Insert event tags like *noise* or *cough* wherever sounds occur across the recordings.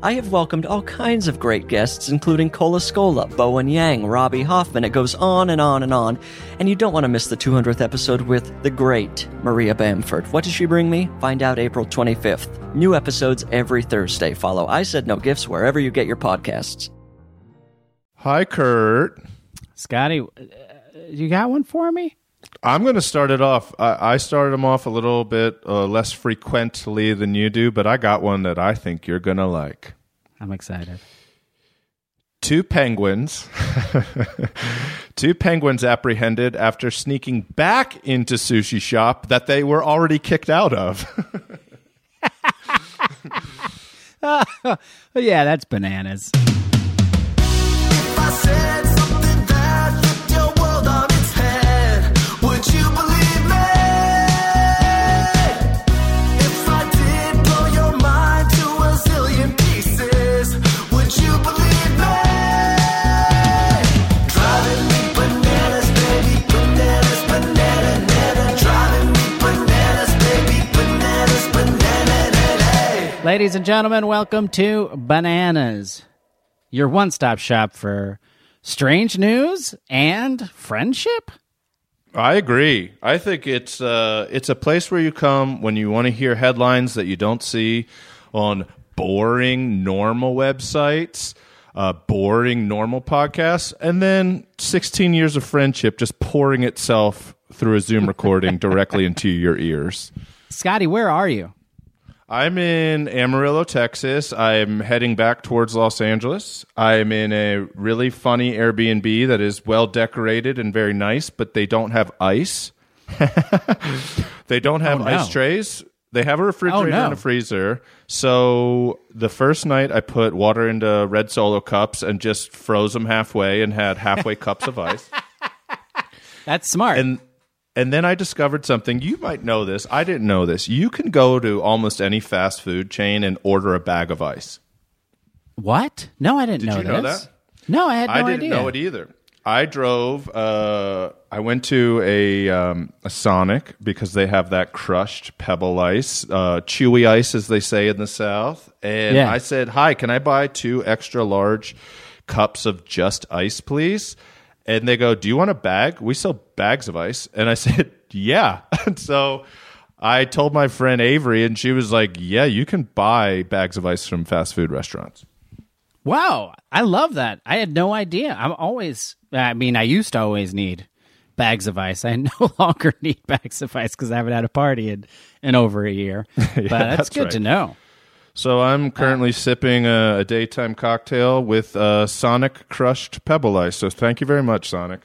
I have welcomed all kinds of great guests, including Cole Escola, Bowen Yang, Robbie Hoffman. It goes on and on and on. And you don't want to miss the 200th episode with the great Maria Bamford. What does she bring me? Find out April 25th. New episodes every Thursday. Follow I Said No Gifts wherever you get your podcasts. Hi, Kurt. Scotty, uh, you got one for me? I'm going to start it off. I, I started them off a little bit uh, less frequently than you do, but I got one that I think you're going to like. I'm excited. Two penguins, *laughs* two penguins apprehended after sneaking back into sushi shop that they were already kicked out of. *laughs* Oh, yeah, that's bananas. Ladies and gentlemen, welcome to Bananas, your one stop shop for strange news and friendship. I agree. I think it's uh, it's a place where you come when you want to hear headlines that you don't see on boring normal websites, uh, boring normal podcasts, and then 16 years of friendship just pouring itself through a Zoom recording directly into your ears. Scotty, where are you? I'm in Amarillo, Texas. I'm heading back towards Los Angeles. I'm in a really funny Airbnb that is well decorated and very nice, but they don't have ice. *laughs* they don't have Oh, no. ice trays. They have a oh, refrigerator Oh, no. and a freezer. So the first night I put water into red solo cups and just froze them halfway and had halfway cups of ice. *laughs* That's smart. And and then I discovered something. You might know this. I didn't know this. You can go to almost any fast food chain and order a bag of ice. what? No, I didn't Did know you know this. that? No, I had no idea. I didn't idea. know it either. I drove. Uh, I went to a um, a Sonic because they have that crushed pebble ice, uh, chewy ice, as they say in the South. And Yeah. I said, "Hi, can I buy two extra large cups of just ice, please?" And they go, "Do you want a bag? We sell bags of ice." And I *laughs* said, "Yeah." and *laughs* so I told my friend Avery, and she was like, "Yeah, you can buy bags of ice from fast food restaurants." Wow, I love that. I had no idea. I'm always, I mean, I used to always need bags of ice. I *laughs* no longer need bags of ice because I haven't had a party in, in over a year. but that's, that's good right. to know. So I'm currently sipping a, a daytime cocktail with uh, Sonic crushed pebble ice. So thank you very much, Sonic.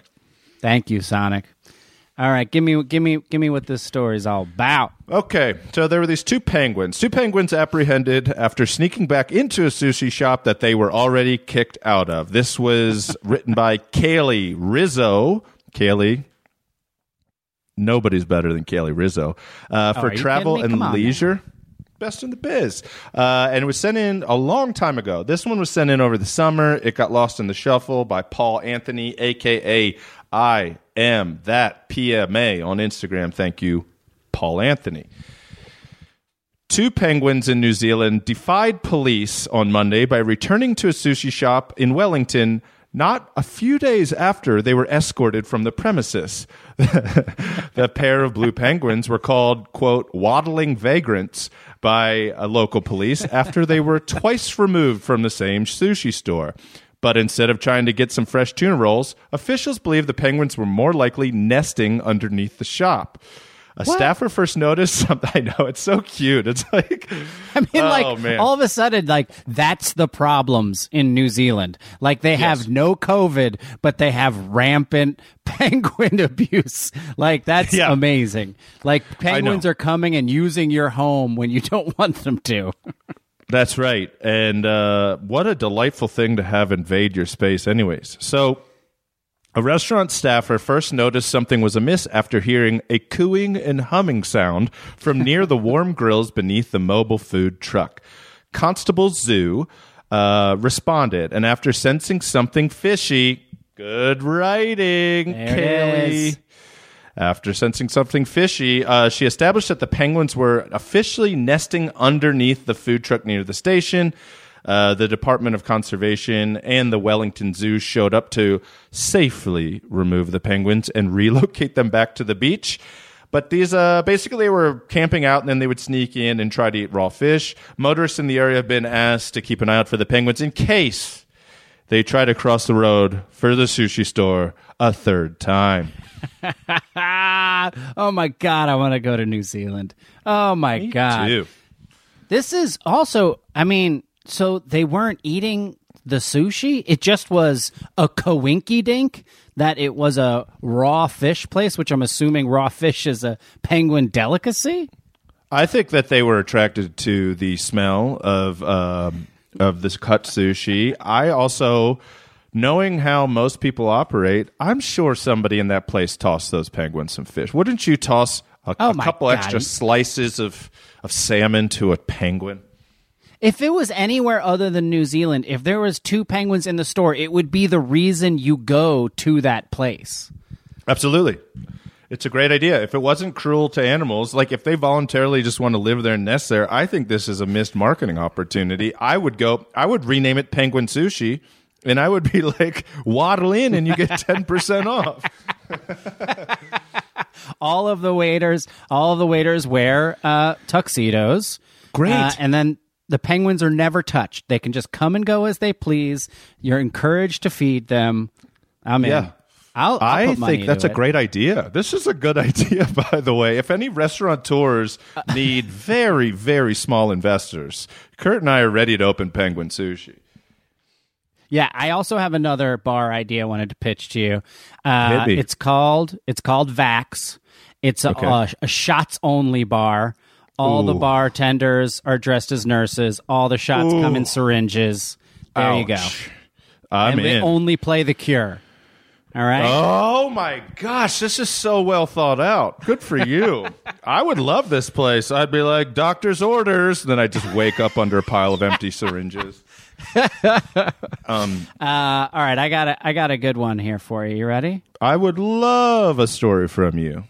Thank you, Sonic. All right, give me, give me, give me what this story's all about. Okay, so there were these two penguins. Two penguins apprehended after sneaking back into a sushi shop that they were already kicked out of. This was *laughs* written by Cailey Rizzo. Kaylee, nobody's better than Cailey Rizzo uh, for are travel and leisure. Best in the biz. Uh, and it was sent in a long time ago. This one was sent in over the summer. It got lost in the shuffle by Paul Anthony, aka I am that PMA on Instagram. Thank you, Paul Anthony. Two penguins in New Zealand defied police on Monday by returning to a sushi shop in Wellington not a few days after they were escorted from the premises. *laughs* the pair of blue penguins were called, quote, waddling vagrants by local police after they were twice removed from the same sushi store. But instead of trying to get some fresh tuna rolls, officials believe the penguins were more likely nesting underneath the shop. A staffer first noticed *laughs* something. I know it's so cute. It's like, I mean, Oh, like man. all of a sudden, like that's the problems in New Zealand. Like they have no COVID, but they have rampant *laughs* penguin abuse. Like that's Yeah. amazing. Like penguins are coming and using your home when you *laughs* don't want them to. That's right. And uh, what a delightful thing to have invade your space, anyways. So A restaurant staffer first noticed something was amiss after hearing a cooing and humming sound from near the *laughs* warm grills beneath the mobile food truck. Constable Zoo uh, responded, and after sensing something fishy, good writing, There it After sensing something fishy, uh, she established that the penguins were officially nesting underneath the food truck near the station. Uh, the Department of Conservation and the Wellington Zoo showed up to safely remove the penguins and *laughs* relocate them back to the beach. But these uh, basically were camping out and then they would sneak in and try to eat raw fish. Motorists in the area have been asked to keep an eye out for the penguins in case they try to cross the road for the sushi store a third time. *laughs* Oh my god, I want to go to New Zealand. Oh my god. Too. This is also, I mean, so they weren't eating the sushi. It just was a coinky dink that it was a raw fish place, which I'm assuming raw fish is a penguin delicacy. I think that they were attracted to the smell of um, of this cut sushi. I also, knowing how most people operate, I'm sure somebody in that place tossed those penguins some fish. Wouldn't you toss a, Oh a couple God. extra slices of of salmon to a penguin? If it was anywhere other than New Zealand, if there was two penguins in the store, it would be the reason you go to that place. Absolutely. It's a great idea. If it wasn't cruel to animals, like if they voluntarily just want to live there and nest there, I think this is a missed marketing opportunity. I would go, I would rename it Penguin Sushi, and I would be *laughs* like, waddle in and you get *laughs* 10% off. *laughs* all of the waiters all of the waiters wear uh, tuxedos Great. Uh, and then the penguins are never touched they can just come and go as they please you're encouraged to feed them i'm in Yeah. I'll, I'll I think that's a it. great idea. This is a good *laughs* idea, by the way. If any restaurateurs *laughs* need very, very small investors, Kurt and I are ready to open Penguin Sushi. yeah i also have another bar idea i wanted to pitch to you uh, it's called it's called vax it's a, Okay. a, a shots only bar all the bartenders are dressed as nurses all the shots come in syringes there you go I'm and they only play the cure all right Oh my gosh, this is so well thought out. Good for you. *laughs* I would love this place. I'd be like, doctor's orders. Then I'd just wake up under a pile of empty syringes. *laughs* um, Uh, all right, I got a, I got a good one here for you. You ready? I would love a story from you.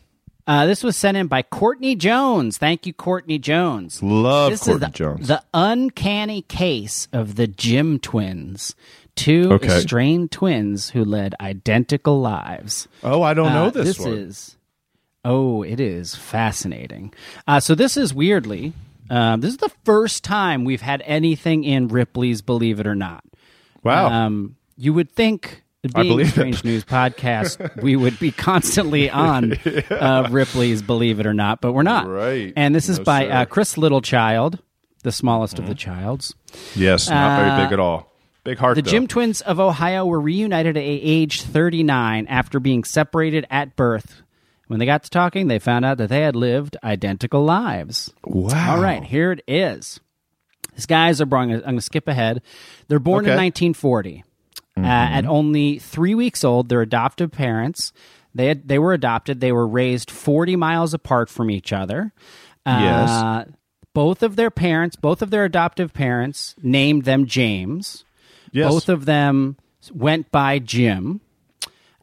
Uh, this was sent in by Courtney Jones. Thank you, Courtney Jones. Love this Courtney the, Jones. the uncanny case of the Jim twins, two Okay. estranged twins who led identical lives. oh, I don't know Uh, this, this one. is oh, it is fascinating. Uh, so this is weirdly, um, this is the first time we've had anything in Ripley's Believe It or Not. wow. Um, you would think being I believe Strange it. News podcast, we would be constantly *laughs* on yeah. uh, Ripley's Believe It or Not, but we're not. Right. And this is no, by uh, Chris Littlechild, the smallest mm-hmm. of the mm-hmm. childs. Yes, not uh, very big at all. Big heart. The. Jim twins of Ohio were reunited at age 39 after being separated at birth. When they got to talking, they found out that they had lived identical lives. Wow. All right, here it is. These guys are born, I'm going to skip ahead. They're born okay. in 1940. Uh, mm-hmm. Uh, at only three weeks old, their adoptive parents they had, they were adopted. They were raised forty miles apart from each other. Uh, yes. Both of their parents, both of their adoptive parents, named them James. Yes. Both of them went by Jim.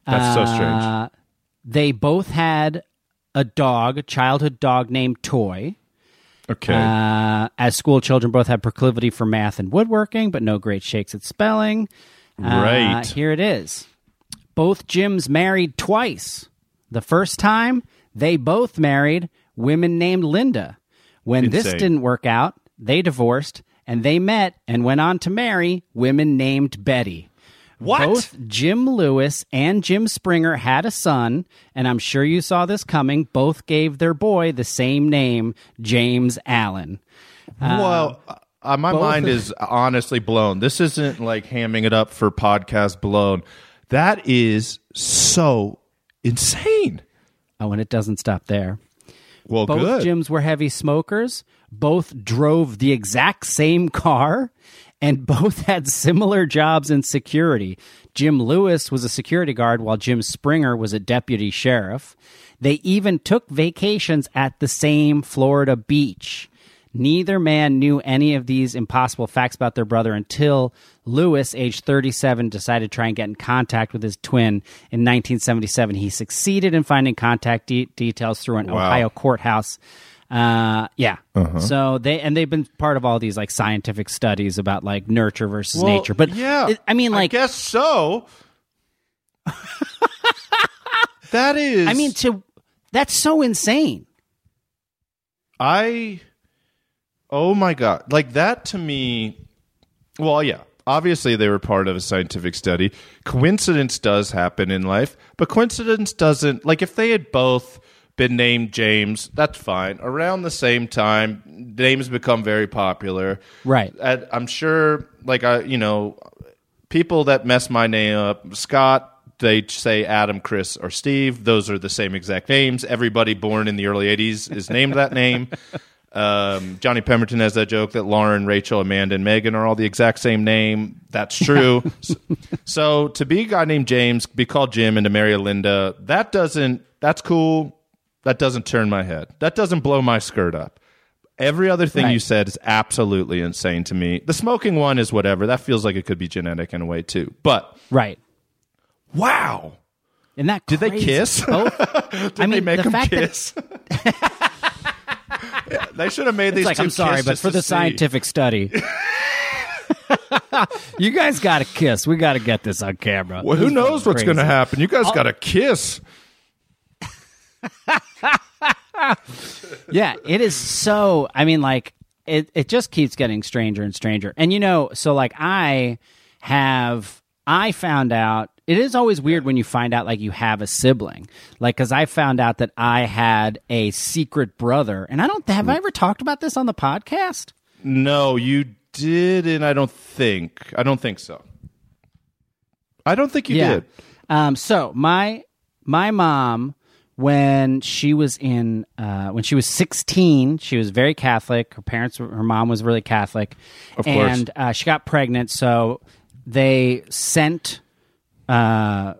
That's uh, so strange. They both had a dog, a childhood dog named Toy. Okay. Uh, as school children both had proclivity for math and woodworking, but no great shakes at spelling. Uh, Right. here it is. Both Jims married twice. The first time, they both married women named Linda. When this didn't work out, they divorced and they met and went on to marry women named Betty. What? Both Jim Lewis and Jim Springer had a son, and I'm sure you saw this coming. Both gave their boy the same name, James Allen. well, uh, Uh, my both mind is honestly blown. This isn't like hamming it up for podcast blown. That is so insane. Oh, and it doesn't stop there. Well, Both good. Jims were heavy smokers. Both drove the exact same car. and *laughs* both had similar jobs in security. Jim Lewis was a security guard while Jim Springer was a deputy sheriff. They even took vacations at the same Florida beach. Neither man knew any of these impossible facts about their brother until Lewis, age 37, decided to try and get in contact with his twin in 1977. He succeeded in finding contact de- details through an Wow. Ohio courthouse. Uh, yeah. So they and they've been part of all these like scientific studies about like nurture versus Well, nature. But yeah, it- I mean, like, I guess so. *laughs* that is. I mean, to that's so insane. I oh my god, like that to me. Well, yeah, obviously they were part of a scientific study. Coincidence does happen in life, but coincidence doesn't. Like if they had both been named James, that's fine. Around the same time, names become very popular. Right. And I'm sure, like I, you know, people that mess my name up, Scott. They say Adam, Chris, or Steve. Those are the same exact names. Everybody born in the early '80s is named that name. *laughs* Um, Johnny Pemberton has that joke that Lauren, Rachel, Amanda, and Megan are all the exact same name. That's true. *laughs* so, so to be a guy named James, be called Jim, and to marry a Linda, that doesn't. That's cool. That doesn't turn my head. That doesn't blow my skirt up. Every other thing Right. you said is absolutely insane to me. The smoking one is whatever. That feels like it could be genetic in a way too. But Right. wow, And that did they kiss? Both, *laughs* Did I mean, they make the them fact that- kiss? Yeah, *laughs* *laughs* they should have made these. It's like two I'm sorry, but for the see. scientific study, *laughs* *laughs* you guys got to kiss. We got to get this on camera. Well, who This is knows what's going to happen? You guys got to kiss. Yeah, it is so. I mean, like it. It just keeps getting stranger and stranger. And you know, so like I have. I found out. It is always weird when you find out like you have a sibling. Like, because I found out that I had a secret brother, and I don't. Have I ever talked about this on the podcast? No, you didn't. I don't think. I don't think so. I don't think you yeah. did. Um, so my my mom, when she was in uh, when she was sixteen, she was very Catholic. Her parents, her mom was really Catholic, Of course. and uh, she got pregnant. So they sent. Uh,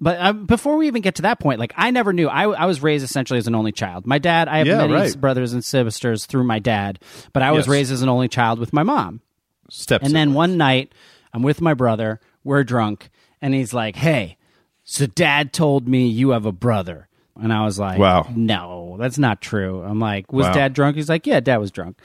but uh, before we even get to that point, like I never knew. I, I was raised essentially as an only child. My dad, I have Yeah, many right. brothers and sisters through my dad, but I was Yes. raised as an only child with my mom. Steps. And then one night, I'm with my brother. We're drunk, and he's like, "Hey, so Dad told me you have a brother." And I was like, Wow. no, that's not true." I'm like, "Was Wow. Dad drunk?" He's like, "Yeah, Dad was drunk."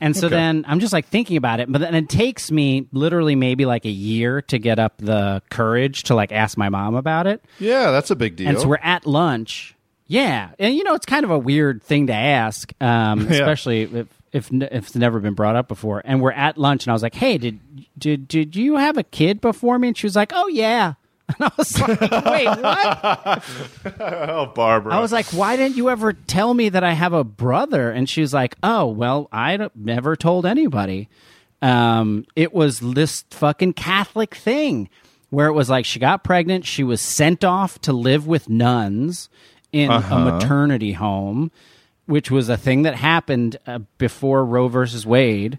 And so Okay. then I'm just like thinking about it, but then it takes me literally maybe like a year to get up the courage to like ask my mom about it. yeah, that's a big deal. And so we're at lunch. Yeah, and you know it's kind of a weird thing to ask, um, *laughs* especially if, if if it's never been brought up before. And we're at lunch, and I was like, "Hey, did did did you have a kid before me?" And she was like, "Oh yeah." And *laughs* I was like, "Wait, what?" *laughs* oh, Barbara. I was like, "Why didn't you ever tell me that I have a brother?" And she was like, "Oh, well, I never told anybody." Um, it was this fucking Catholic thing where it was like she got pregnant, she was sent off to live with nuns in Uh-huh. a maternity home, which was a thing that happened uh, before Roe versus Wade.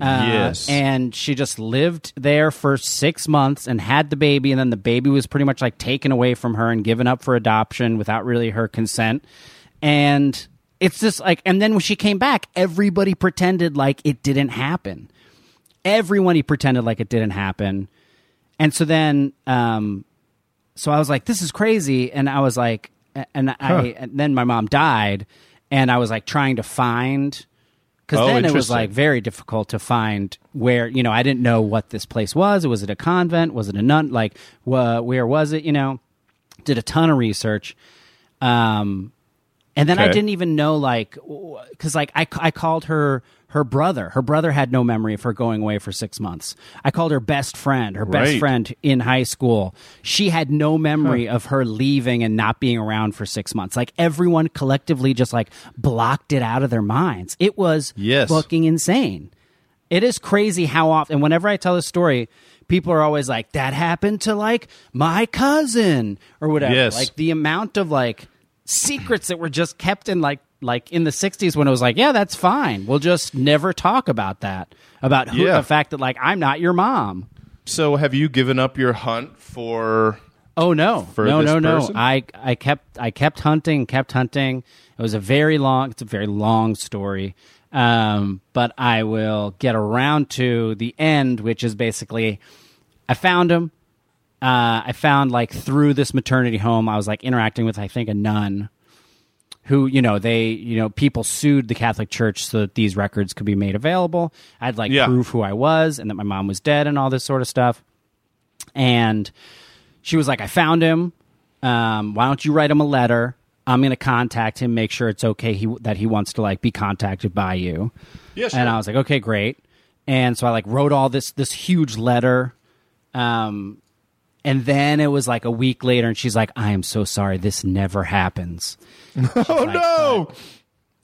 Uh, Yes. And she just lived there for six months and had the baby, and then the baby was pretty much like taken away from her and given up for adoption without really her consent. And it's just like, and then when she came back, everybody pretended like it didn't happen. Everyone pretended like it didn't happen. And so then, um, so I was like, this is crazy. And I was like, and I, and then my mom died, and I was like trying to find, because Oh, then it was like very difficult to find where, you know, I didn't know what this place was. Was it a convent? Was it a nun? Like, wh- where was it? You know, did a ton of research. Um, and then I didn't even know, like, because like I, I called her her brother. Her brother had no memory of her going away for six months. I called her best friend, her best Right. friend in high school. She had no memory of her leaving and not being around for six months. Like everyone collectively just like blocked it out of their minds. It was Yes. fucking insane. It is crazy how often, and whenever I tell this story, people are always like, that happened to like my cousin or whatever. Yes. Like the amount of like secrets that were just kept in like like in the 60s when it was like, yeah, that's fine. We'll just never talk about that. About who, Yeah. the fact that like I'm not your mom. So have you given up your hunt for? Oh no, For no, no, no! person? I I kept I kept hunting, kept hunting. It was a very long. It's a very long story, um, but I will get around to the end, which is basically, I found him. Uh, I found like through this maternity home, I was like interacting with I think a nun, who you know they you know people sued the Catholic Church so that these records could be made available. I'd like Yeah. prove who I was and that my mom was dead and all this sort of stuff, and she was like, I found him. Um, why don't you write him a letter? I'm going to contact him, make sure it's okay he, that he wants to like be contacted by you. Yeah, sure. And I was like, okay, great. And so I like wrote all this this huge letter. Um, and then it was like a week later, and she's like, I am so sorry, this never happens. *laughs* Oh no!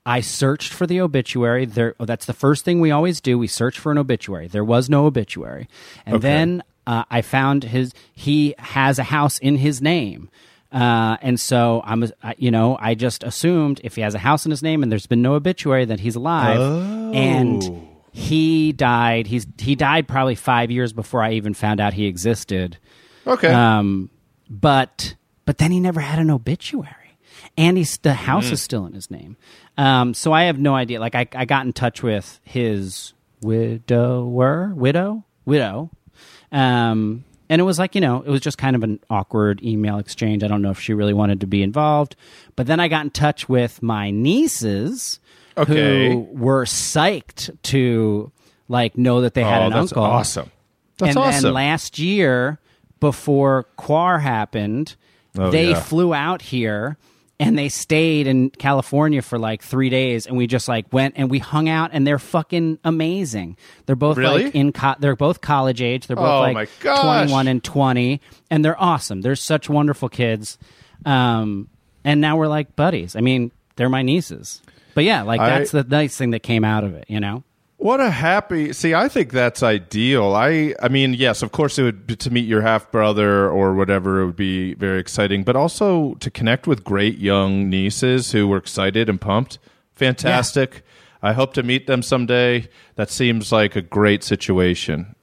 I searched for the obituary. There, oh, that's the first thing we always do. We search for an obituary. There was no obituary, and Okay. then uh, I found his. He has a house in his name, uh, and so I'm, you know, I just assumed if he has a house in his name and there's been no obituary that he's alive, oh. and he died. He's he died probably five years before I even found out he existed. Okay. Um, but but then he never had an obituary, and he's the house is still in his name. Um, so I have no idea. Like I, I got in touch with his widower, widow, widow, um, and it was like you know it was just kind of an awkward email exchange. I don't know if she really wanted to be involved, but then I got in touch with my nieces, Okay. who were psyched to like know that they had oh, an that's uncle. awesome. That's and awesome. then last year, before Quar happened, Oh, they yeah. flew out here and they stayed in California for like three days, and we just like went and we hung out, and they're fucking amazing. They're both Really? like in co- they're both college age. They're both Oh, like twenty one and twenty, and they're awesome. They're such wonderful kids. Um, and now we're like buddies. I mean, they're my nieces. But yeah, like I- that's the nice thing that came out of it, you know. What a happy. See, I think that's ideal. I I mean, yes, of course it would be to meet your half brother or whatever it would be very exciting, but also to connect with great young nieces who were excited and pumped. Fantastic. I hope to meet them someday. That seems like a great situation.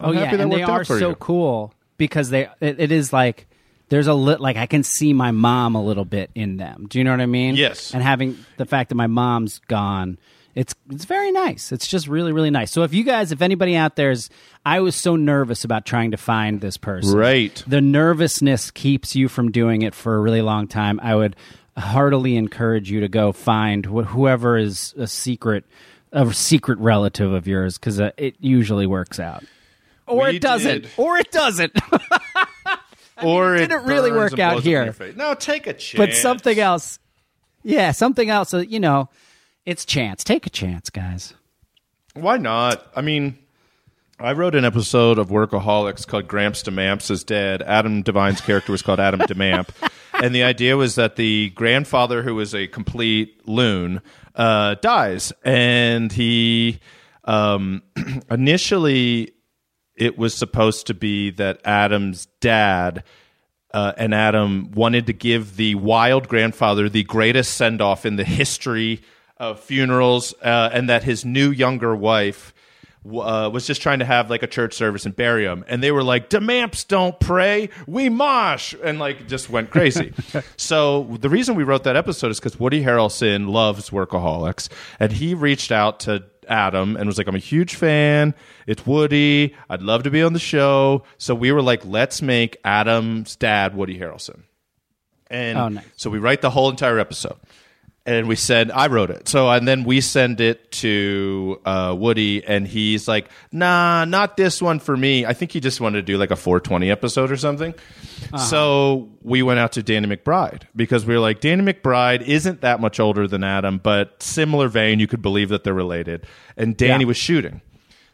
oh yeah, and they are so you. cool because they it, it is like there's a lit like I can see my mom a little bit in them. Do you know what I mean? Yes. And having the fact that my mom's gone, it's it's very nice. It's just really really nice. So if you guys, if anybody out there is, I was so nervous about trying to find this person. Right. The nervousness keeps you from doing it for a really long time. I would heartily encourage you to go find wh- whoever is a secret a secret relative of yours because uh, it usually works out. Or We it doesn't. did. Or it doesn't. *laughs* or it it didn't really burns work and out blows up in here. your face. No, take a chance. but something else. Yeah, something else. So, you know, it's chance. Take a chance, guys. Why not? I mean, I wrote an episode of Workaholics called Gramps DeMamps is Dead. Adam Devine's character was called Adam DeMamp. *laughs* And the idea was that the grandfather, who was a complete loon, uh, dies. And he um, *clears throat* initially, it was supposed to be that Adam's dad uh, and Adam wanted to give the wild grandfather the greatest send off in the history of funerals, uh, and that his new younger wife uh, was just trying to have like a church service and bury him. And they were like, "Demamps don't pray, we mosh," and like just went crazy. *laughs* so the reason we wrote that episode is because Woody Harrelson loves workaholics, and he reached out to Adam and was like, I'm a huge fan. It's Woody. I'd love to be on the show. So we were like, let's make Adam's dad Woody Harrelson. And Oh, nice. so we write the whole entire episode. And we send, I wrote it. So, and then we send it to uh, Woody, and he's like, nah, not this one for me. I think he just wanted to do like a 420 episode or something. So we went out to Danny McBride because we were like, Danny McBride isn't that much older than Adam, but similar vein. You could believe that they're related. And Danny Yeah. was shooting.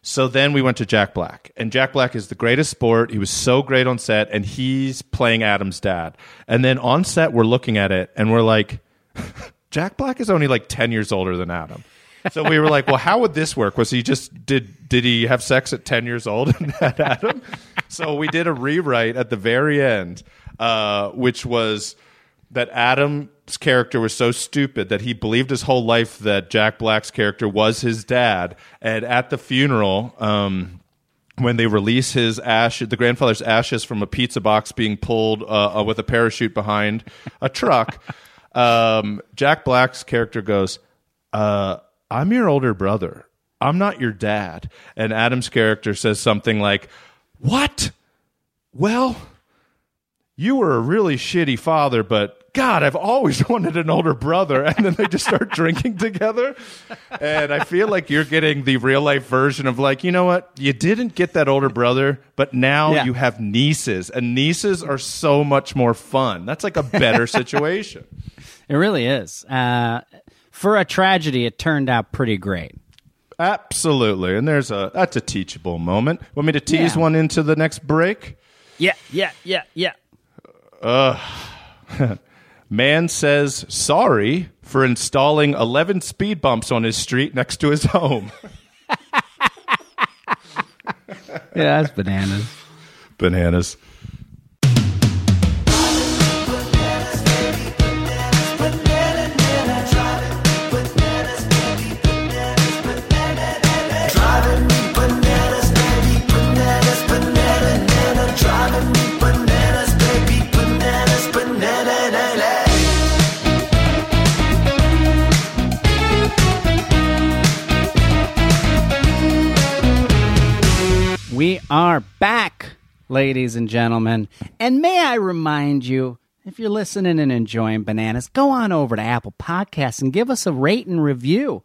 So then we went to Jack Black, and Jack Black is the greatest sport. He was so great on set, and he's playing Adam's dad. And then on set, we're looking at it, and we're like, *laughs* Jack Black is only like ten years older than Adam. So we were like, well, how would this work? Was he just did did he have sex at ten years old and *laughs* had Adam? So we did a rewrite at the very end, uh, which was that Adam's character was so stupid that he believed his whole life that Jack Black's character was his dad. And at the funeral, um, when they release his ash, the grandfather's ashes from a pizza box being pulled uh, uh, with a parachute behind a truck, um, Jack Black's character goes, uh, "I'm your older brother. I'm not your dad." And Adam's character says something like, "What? Well." you were a really shitty father, but God, I've always *laughs* wanted an older brother. And then they just start *laughs* drinking together. And I feel like you're getting the real life version of like, you know what? You didn't get that older brother, but now Yeah. you have nieces, and nieces are so much more fun. That's like a better *laughs* situation. It really is. Uh, for a tragedy, it turned out pretty great. Absolutely. And there's a that's a teachable moment. Want me to tease Yeah. one into the next break? Yeah, yeah, yeah, yeah. *laughs* Man says sorry for installing 11 speed bumps on his street next to his home. *laughs* Yeah, that's bananas. Bananas. We are back, ladies and gentlemen. And may I remind you, if you're listening and enjoying bananas, go on over to Apple Podcasts and give us a rate and review.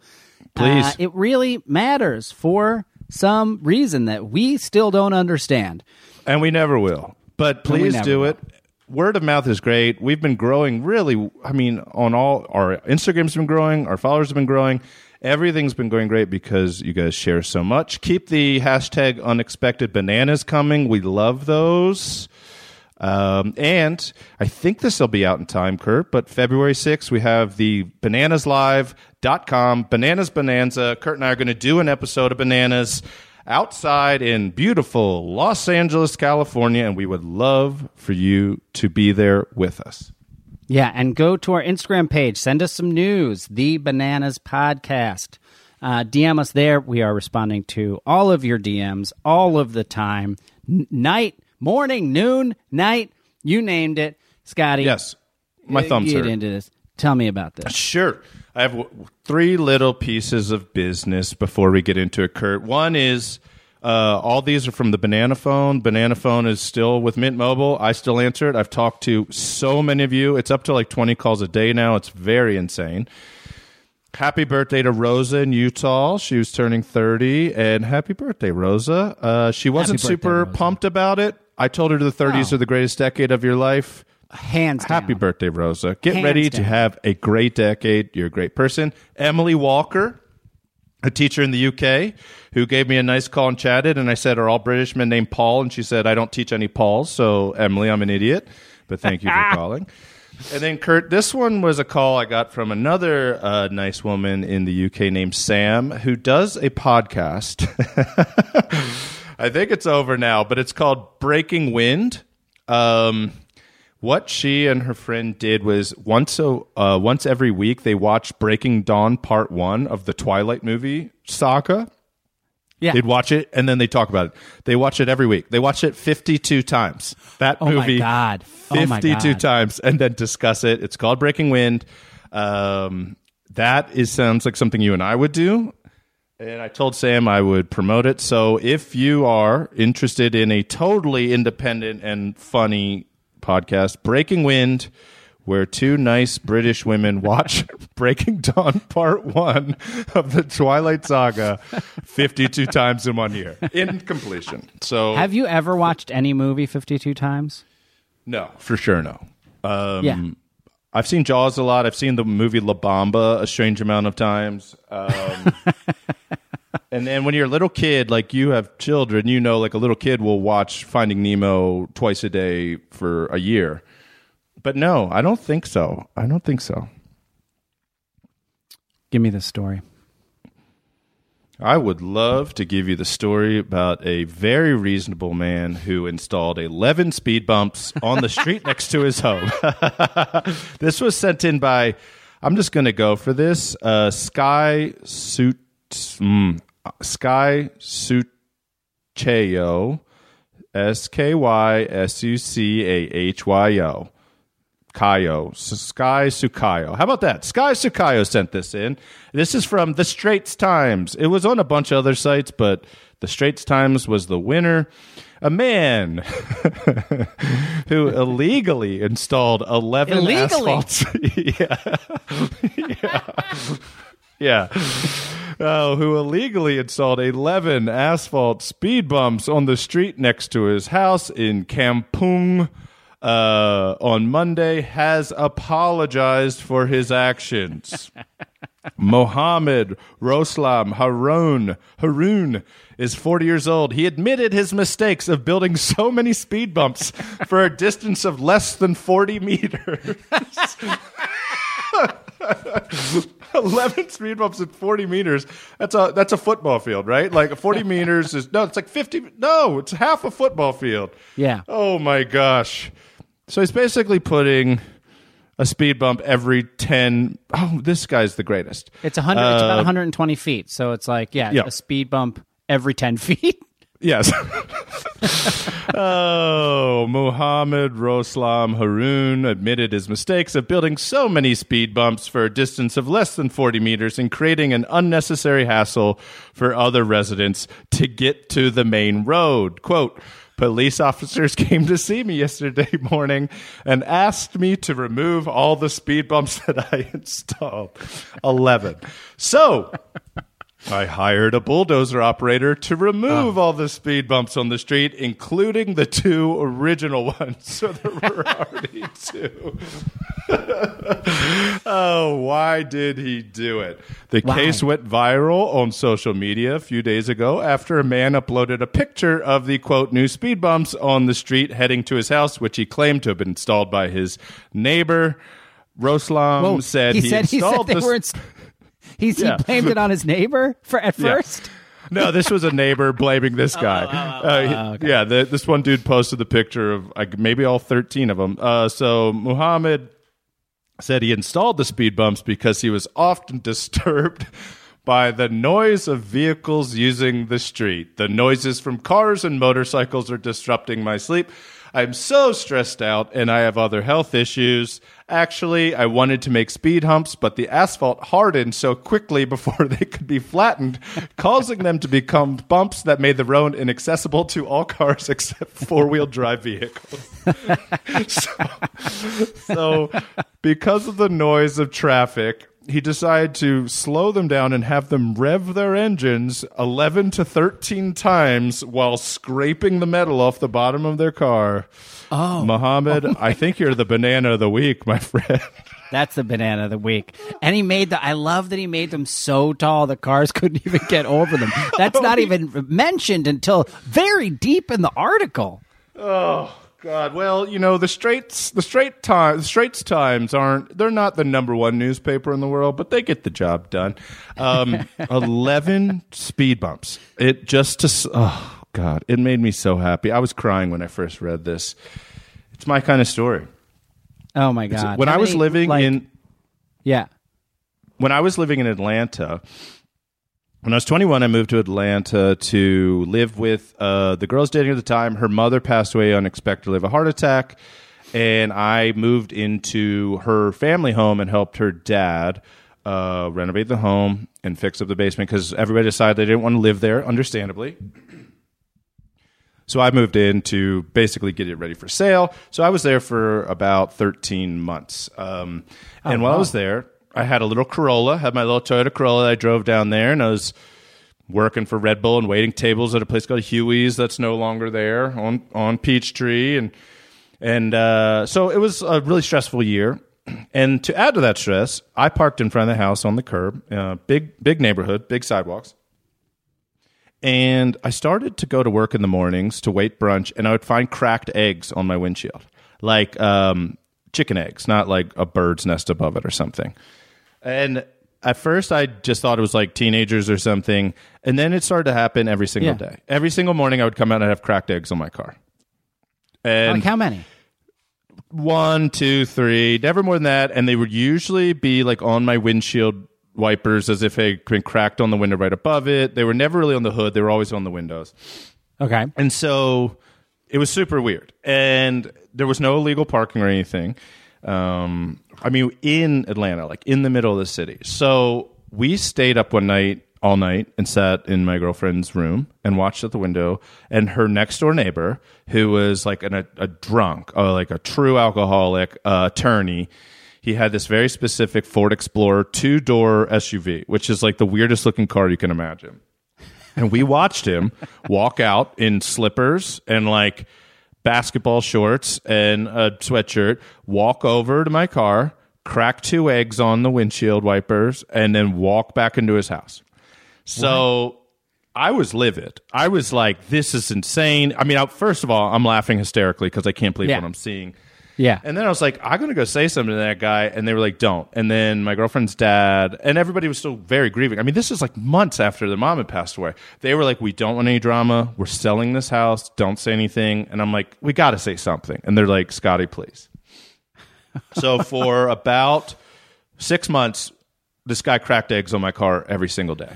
Please. Uh, it really matters for some reason that we still don't understand. And we never will. But please do will. it. Word of mouth is great. We've been growing really, I mean, on all our Instagram's been growing, our followers have been growing. Everything's been going great because you guys share so much. Keep the hashtag unexpected bananas coming. We love those. Um, and I think this will be out in time, Kurt, but February 6th, we have the bananaslive.com, Bananas Bonanza. Kurt and I are going to do an episode of Bananas outside in beautiful Los Angeles, California, and we would love for you to be there with us. Yeah, and go to our Instagram page. Send us some news. The Bananas Podcast. Uh, DM us there. We are responding to all of your DMs all of the time. N- night, morning, noon, night. You named it, Scotty. Yes, my thumbs Get hurt. into this. Tell me about this. Sure. I have w- three little pieces of business before we get into it, Kurt. One is uh, all these are from the Banana Phone. Banana Phone is still with Mint Mobile. I still answer it. I've talked to so many of you. It's up to like 20 calls a day now. It's very insane. Happy birthday to Rosa in Utah. She was turning 30. And happy birthday, Rosa. Uh, she wasn't birthday, super Rosa. pumped about it. I told her the 30s Oh. are the greatest decade of your life. Hands Happy down. birthday, Rosa. Get Hands ready to have a great decade. You're a great person. Emily Walker, a teacher in the UK, who gave me a nice call and chatted. And I said, Are all British men named Paul? And she said, I don't teach any Pauls. So, Emily, I'm an idiot. But thank you for *laughs* calling. And then, Kurt, this one was a call I got from another uh, nice woman in the UK named Sam, who does a podcast. *laughs* I think it's over now, but it's called Breaking Wind. Um, what she and her friend did was once a uh, once every week they watched Breaking Dawn Part One of the Twilight movie saga. Yeah. They'd watch it and then they talk about it. They watch it every week. They watch it fifty-two times. That Oh movie, God. Oh my fifty-two God. times, and then discuss it. It's called Breaking Wind. Um, that is sounds like something you and I would do. And I told Sam I would promote it. So if you are interested in a totally independent and funny podcast, Breaking Wind, where two nice British women watch *laughs* Breaking Dawn Part One of the Twilight Saga 52 *laughs* times in one year in completion. So Have you ever watched any movie 52 times? no, for sure no. Um, yeah. I've seen Jaws a lot. I've seen the movie La Bamba a strange amount of times. Um, *laughs* and then when you're a little kid, like you have children, you know, like a little kid will watch Finding Nemo twice a day for a year. But no, I don't think so. I don't think so. Give me the story. I would love to give you the story about a very reasonable man who installed 11 speed bumps on the street next to his home. *laughs* this was sent in by, I'm just going to go for this, uh, Sky Suit, mm, Sky Suchayo, S K Y S U C A H Y O. Kayo, Sky Sukayo. How about that? Sky Sukayo sent this in. This is from the Straits Times. It was on a bunch of other sites, but the Straits Times was the winner. A man *laughs* who illegally installed 11 Illegally? asphalts. *laughs* yeah. *laughs* yeah. Yeah. Oh, who illegally installed 11 asphalt speed bumps on the street next to his house in Kampung uh, on Monday has apologized for his actions. *laughs* Mohammed Roslam Haroun Haroun is 40 years old. He admitted his mistakes of building so many speed bumps for a distance of less than 40 meters. *laughs* *laughs* 11 speed bumps at 40 meters. That's a that's a football field, right? Like 40 *laughs* meters is no, it's like 50 no, it's half a football field. Yeah. Oh my gosh. So he's basically putting a speed bump every 10 Oh, this guy's the greatest. It's a hundred. it's about 120 feet. So it's like yeah, Uh, yeah. a speed bump every 10 *laughs* feet. Yes. *laughs* oh, Muhammad Roslam Haroun admitted his mistakes of building so many speed bumps for a distance of less than 40 meters and creating an unnecessary hassle for other residents to get to the main road. Quote, Police officers *laughs* came to see me yesterday morning and asked me to remove all the speed bumps *laughs* that I installed. 11. So, I hired a bulldozer operator to remove oh. all the speed bumps on the street, including the two original *laughs* ones. So there were already two. *laughs* oh, why did he do it? The case went viral on social media a few days ago after a man uploaded a picture of the quote new speed bumps on the street heading to his house, which he claimed to have been installed by his neighbor. Roslam Whoa, said he, he, said he said installed they the were. Inst- he's Yeah. he blamed it on his neighbor for at Yeah. first. No, this was a neighbor blaming this *laughs* guy. Uh, he- Yeah, the, this one dude posted the picture of like, maybe all 13 of them. Uh, so Muhammad said he installed the speed bumps because he was often *laughs* disturbed by the noise of vehicles using the street. The noises from cars and motorcycles are disrupting my sleep. I'm so stressed out and I have other health issues. Actually, I wanted to make speed humps, but the asphalt hardened so quickly *laughs* before they could be flattened, causing them to become bumps that made the road inaccessible to all cars *laughs* except four wheel drive vehicles. *laughs* so, so, because of the noise of traffic, he decided to slow them down and have them rev their engines 11 to 13 times while scraping the metal off the bottom of their car. Oh, Mohammed, *laughs* I think you're the banana of the week, my friend. That's the banana of the week. And he made the. I love that he made them so tall the cars *laughs* couldn't even get over them. That's *laughs* oh, not even mentioned until very deep in the article. Oh God! Well, you know the Straits, the Straight Times, Straits Times aren't. They're not the number one newspaper in the world, but they get the job done. Um, *laughs* Eleven speed bumps. It just to. Oh God! It made me so happy. I was crying when I first read this. It's my kind of story. Oh my god! when How I was many, living like- in yeah, when I was living in Atlanta, when I was 21, I moved to Atlanta to live with uh, the girls dating at the time. Her mother passed away unexpectedly of a heart attack, and I moved into her family home and helped her dad uh, renovate the home and fix up the basement because everybody decided they didn't want to live there, understandably. So I moved in to basically get it ready for sale. So I was there for about 13 months. Um, and while I was there, I had a little Corolla, had my little Toyota Corolla. I drove down there and I was working for Red Bull and waiting tables at a place called Huey's that's no longer there on, on Peachtree. And, and uh, so it was a really stressful year. *clears throat* And to add to that stress, I parked in front of the house on the curb, uh, big, big neighborhood, big sidewalks. And I started to go to work in the mornings to wait brunch, and I would find cracked eggs on my windshield, like um, chicken eggs, not like a bird's nest above it or something. And at first I just thought it was like teenagers or something, and then it started to happen every single Yeah. day. Every single morning I would come out and I'd have cracked eggs on my car. And like how many? one, two, three, never more than that. And they would usually be like on my windshield wipers as if they had been cracked on the window right above it. They were never really on the hood, they were always on the windows. Okay. And so it was super weird. And there was no illegal parking or anything. Um, I mean, in Atlanta, like in the middle of the city. So we stayed up one night, all night, and sat in my girlfriend's room and watched out the window. And her next door neighbor, who was like an, a, a drunk, uh, like a true alcoholic uh, attorney, he had this very specific Ford Explorer two door SUV, which is like the weirdest looking car you can imagine and we watched him walk out in slippers and like basketball shorts and a sweatshirt, walk over to my car, crack two eggs on the windshield wipers, and then walk back into his house. So I was livid. I was like, this is insane. I mean, I, first of all, I'm laughing hysterically because I can't believe Yeah. what I'm seeing. Yeah. And then I was like, I'm going to go say something to that guy. And they were like, don't. And then my girlfriend's dad, and everybody was still very grieving. I mean, this is like months after their mom had passed away. They were like, we don't want any drama. We're selling this house. Don't say anything. And I'm like, we got to say something. And they're like, Scotty, please. so for *laughs* about six months, this guy cracked eggs on my car every single day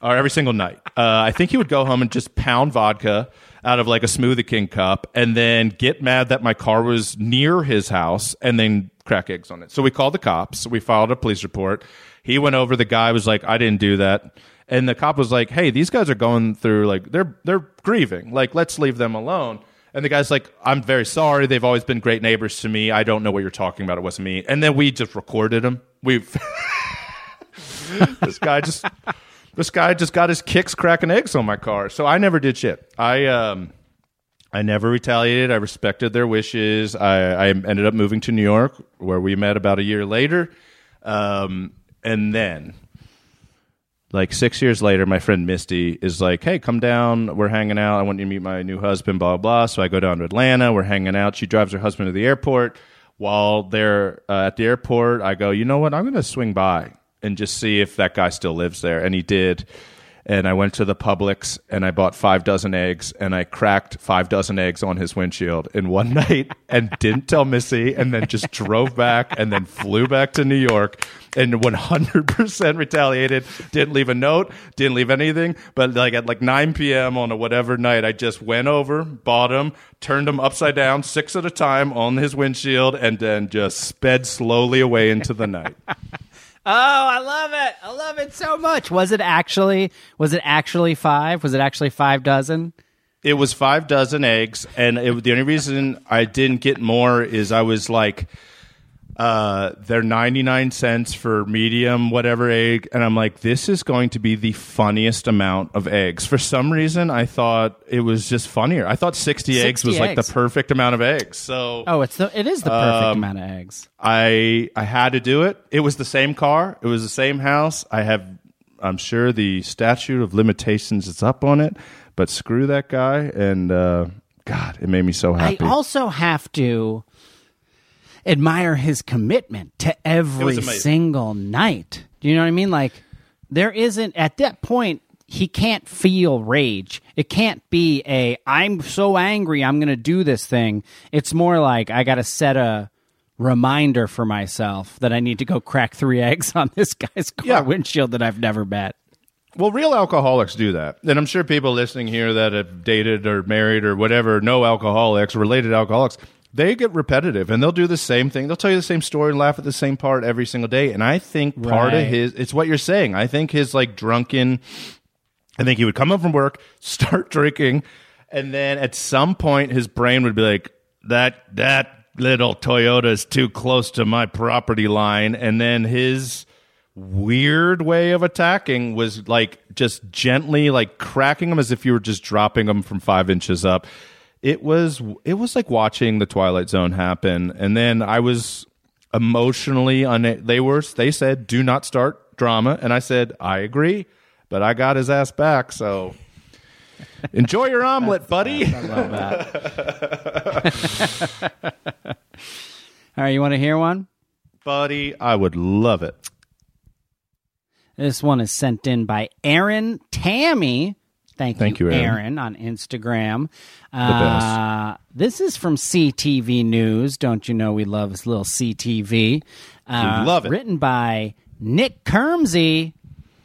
or every single night. Uh, I think he would go home and just pound vodka out of like a Smoothie King cup and then get mad that my car was near his house and then crack eggs on it. So we called the cops. We filed a police report. He went over. The guy was like, I didn't do that. And the cop was like, Hey, these guys are going through like they're they're grieving. Like, let's leave them alone. And the guy's like, I'm very sorry. They've always been great neighbors to me. I don't know what you're talking about. It wasn't me. And then we just recorded him. We've *laughs* this guy just this guy just got his kicks cracking eggs on my car. So I never did shit. I um I never retaliated. I respected their wishes. I, I ended up moving to New York, where we met about a year later. Um, and then, like six years later, my friend Misty is like, "Hey, come down. We're hanging out. I want you to meet my new husband." Blah blah. So I go down to Atlanta. We're hanging out. She drives her husband to the airport. While they're uh, at the airport, I go, "You know what? I'm going to swing by and just see if that guy still lives there." And he did and I went to the Publix and I bought five dozen eggs and I cracked five dozen eggs on his windshield in one *laughs* night and didn't tell Missy and then just drove back and then flew back to New York and 100% retaliated. Didn't leave a note, didn't leave anything, but like at like 9 p.m. on a whatever night, I just went over, bought them, turned them upside down six at a time on his windshield and then just sped slowly away into the night. *laughs* Oh, I love it. I love it so much. Was it actually was it actually 5? Was it actually 5 dozen? It was five dozen eggs, and it, the only reason I didn't get more is I was like, uh, they're ninety nine cents for medium whatever egg, and I'm like, this is going to be the funniest amount of eggs. For some reason, I thought it was just funnier. I thought sixty, eggs 60 was like the perfect amount of eggs. So Oh, it's the it is the perfect Um, amount of eggs. I I had to do it. It was the same car. It was the same house. I have I'm sure the statute of limitations is up on it, but screw that guy and uh God, it made me so happy. I also have to admire his commitment to every single night. Do you know what I mean? Like there isn't at that point he can't feel rage. It can't be a I'm so angry I'm going to do this thing. It's more like I got to set a reminder for myself that I need to go crack 3 eggs on this guy's car Yeah. windshield that I've never met. Well, real alcoholics do that. And I'm sure people listening here that have dated or married or whatever, no alcoholics, related alcoholics, they get repetitive and they'll do the same thing. They'll tell you the same story and laugh at the same part every single day. And I think part Right. of his, it's what you're saying. I think his like drunken, I think he would come home from work, *laughs* start drinking, and then at some point his brain would be like, that, that little Toyota is too close to my property line. And then his, weird way of attacking was like just gently like cracking them as if you were just dropping them from five inches up it was it was like watching the twilight zone happen and then i was emotionally un- they were they said do not start drama and i said i agree but i got his ass back so *laughs* enjoy your omelet buddy I love that. *laughs* *laughs* All right, you want to hear one? buddy i would love it This one is sent in by Aaron Tammy. Thank, Thank you, Aaron. Aaron, on Instagram. Uh, this is from CTV News. Don't you know we love this little CTV? Uh, love it. Written by Nick Kermsey.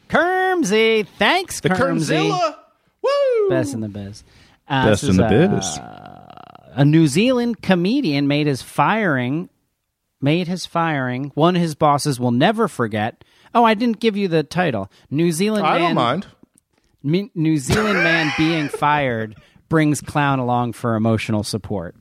Kermsey. Thanks, The Kermsey. Woo! Best in the biz. Uh, Best in the is, uh, biz. a New Zealand comedian made his firing made his firing one his bosses will never forget. Oh, I didn't give you the title. New Zealand I man don't mind. New Zealand man being fired brings clown along for emotional support.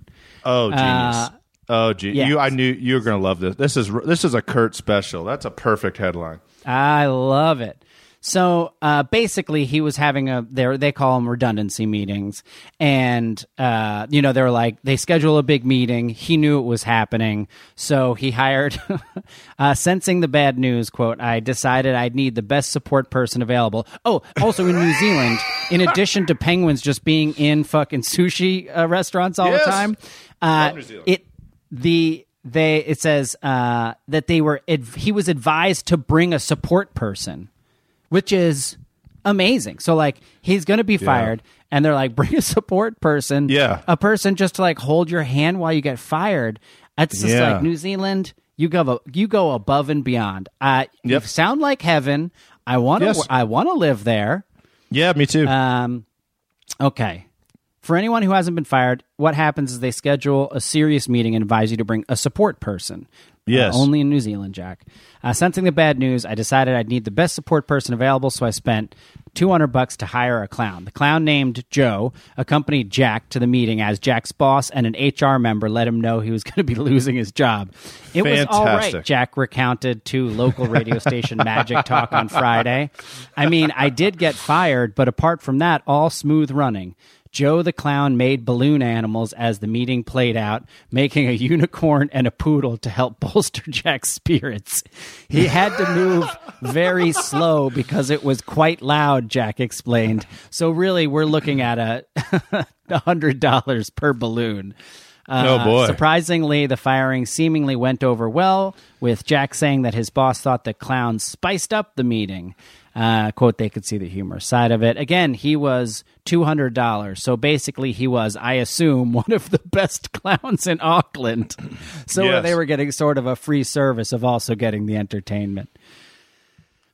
Oh, genius. Uh, oh, genius. yes. You, I knew you were going to love this. This is this is a Kurt special. That's a perfect headline. I love it. So uh, basically, he was having a they they call them redundancy meetings, and uh, you know they're like they schedule a big meeting. He knew it was happening, so he hired. *laughs* uh, sensing the bad news, quote: "I decided I'd need the best support person available." Oh, also in New Zealand, in addition to penguins just being in fucking sushi uh, restaurants all Yes. the time, uh, it the they it says uh, that they were adv- he was advised to bring a support person which is amazing so like he's gonna be fired and they're like bring a support person Yeah. a person just to like hold your hand while you get fired it's just Yeah. like new zealand you go you go above and beyond uh you sound like heaven i want to Yes. i want to live there Yeah, me too. um, okay. For anyone who hasn't been fired, what happens is they schedule a serious meeting and advise you to bring a support person. Uh, Yes. only in New Zealand, Jack. Uh, sensing the bad news, I decided I'd need the best support person available, so I spent 200 bucks to hire a clown. The clown named Joe accompanied Jack to the meeting as Jack's boss and an HR member let him know he was *laughs* going to be losing his job. It was all right, Jack recounted to local radio station Magic Talk on Friday. I mean, I did get fired, but apart from that, all smooth running. Joe the clown made balloon animals as the meeting played out, making a unicorn and a poodle to help *laughs* bolster Jack's spirits. He had to move very slow because it was quite loud, Jack explained. So really, we're looking at a *laughs* hundred dollars per balloon. Uh, Oh, boy. Surprisingly, the firing seemingly went over well, with Jack saying that his boss thought the clown spiced up the meeting. Uh, quote, they could see the humor side of it. Again, he was $200. So basically, he was, I assume, *laughs* one of the best clowns in Auckland. *clears throat* So Yes. they were getting sort of a free service of also getting the entertainment.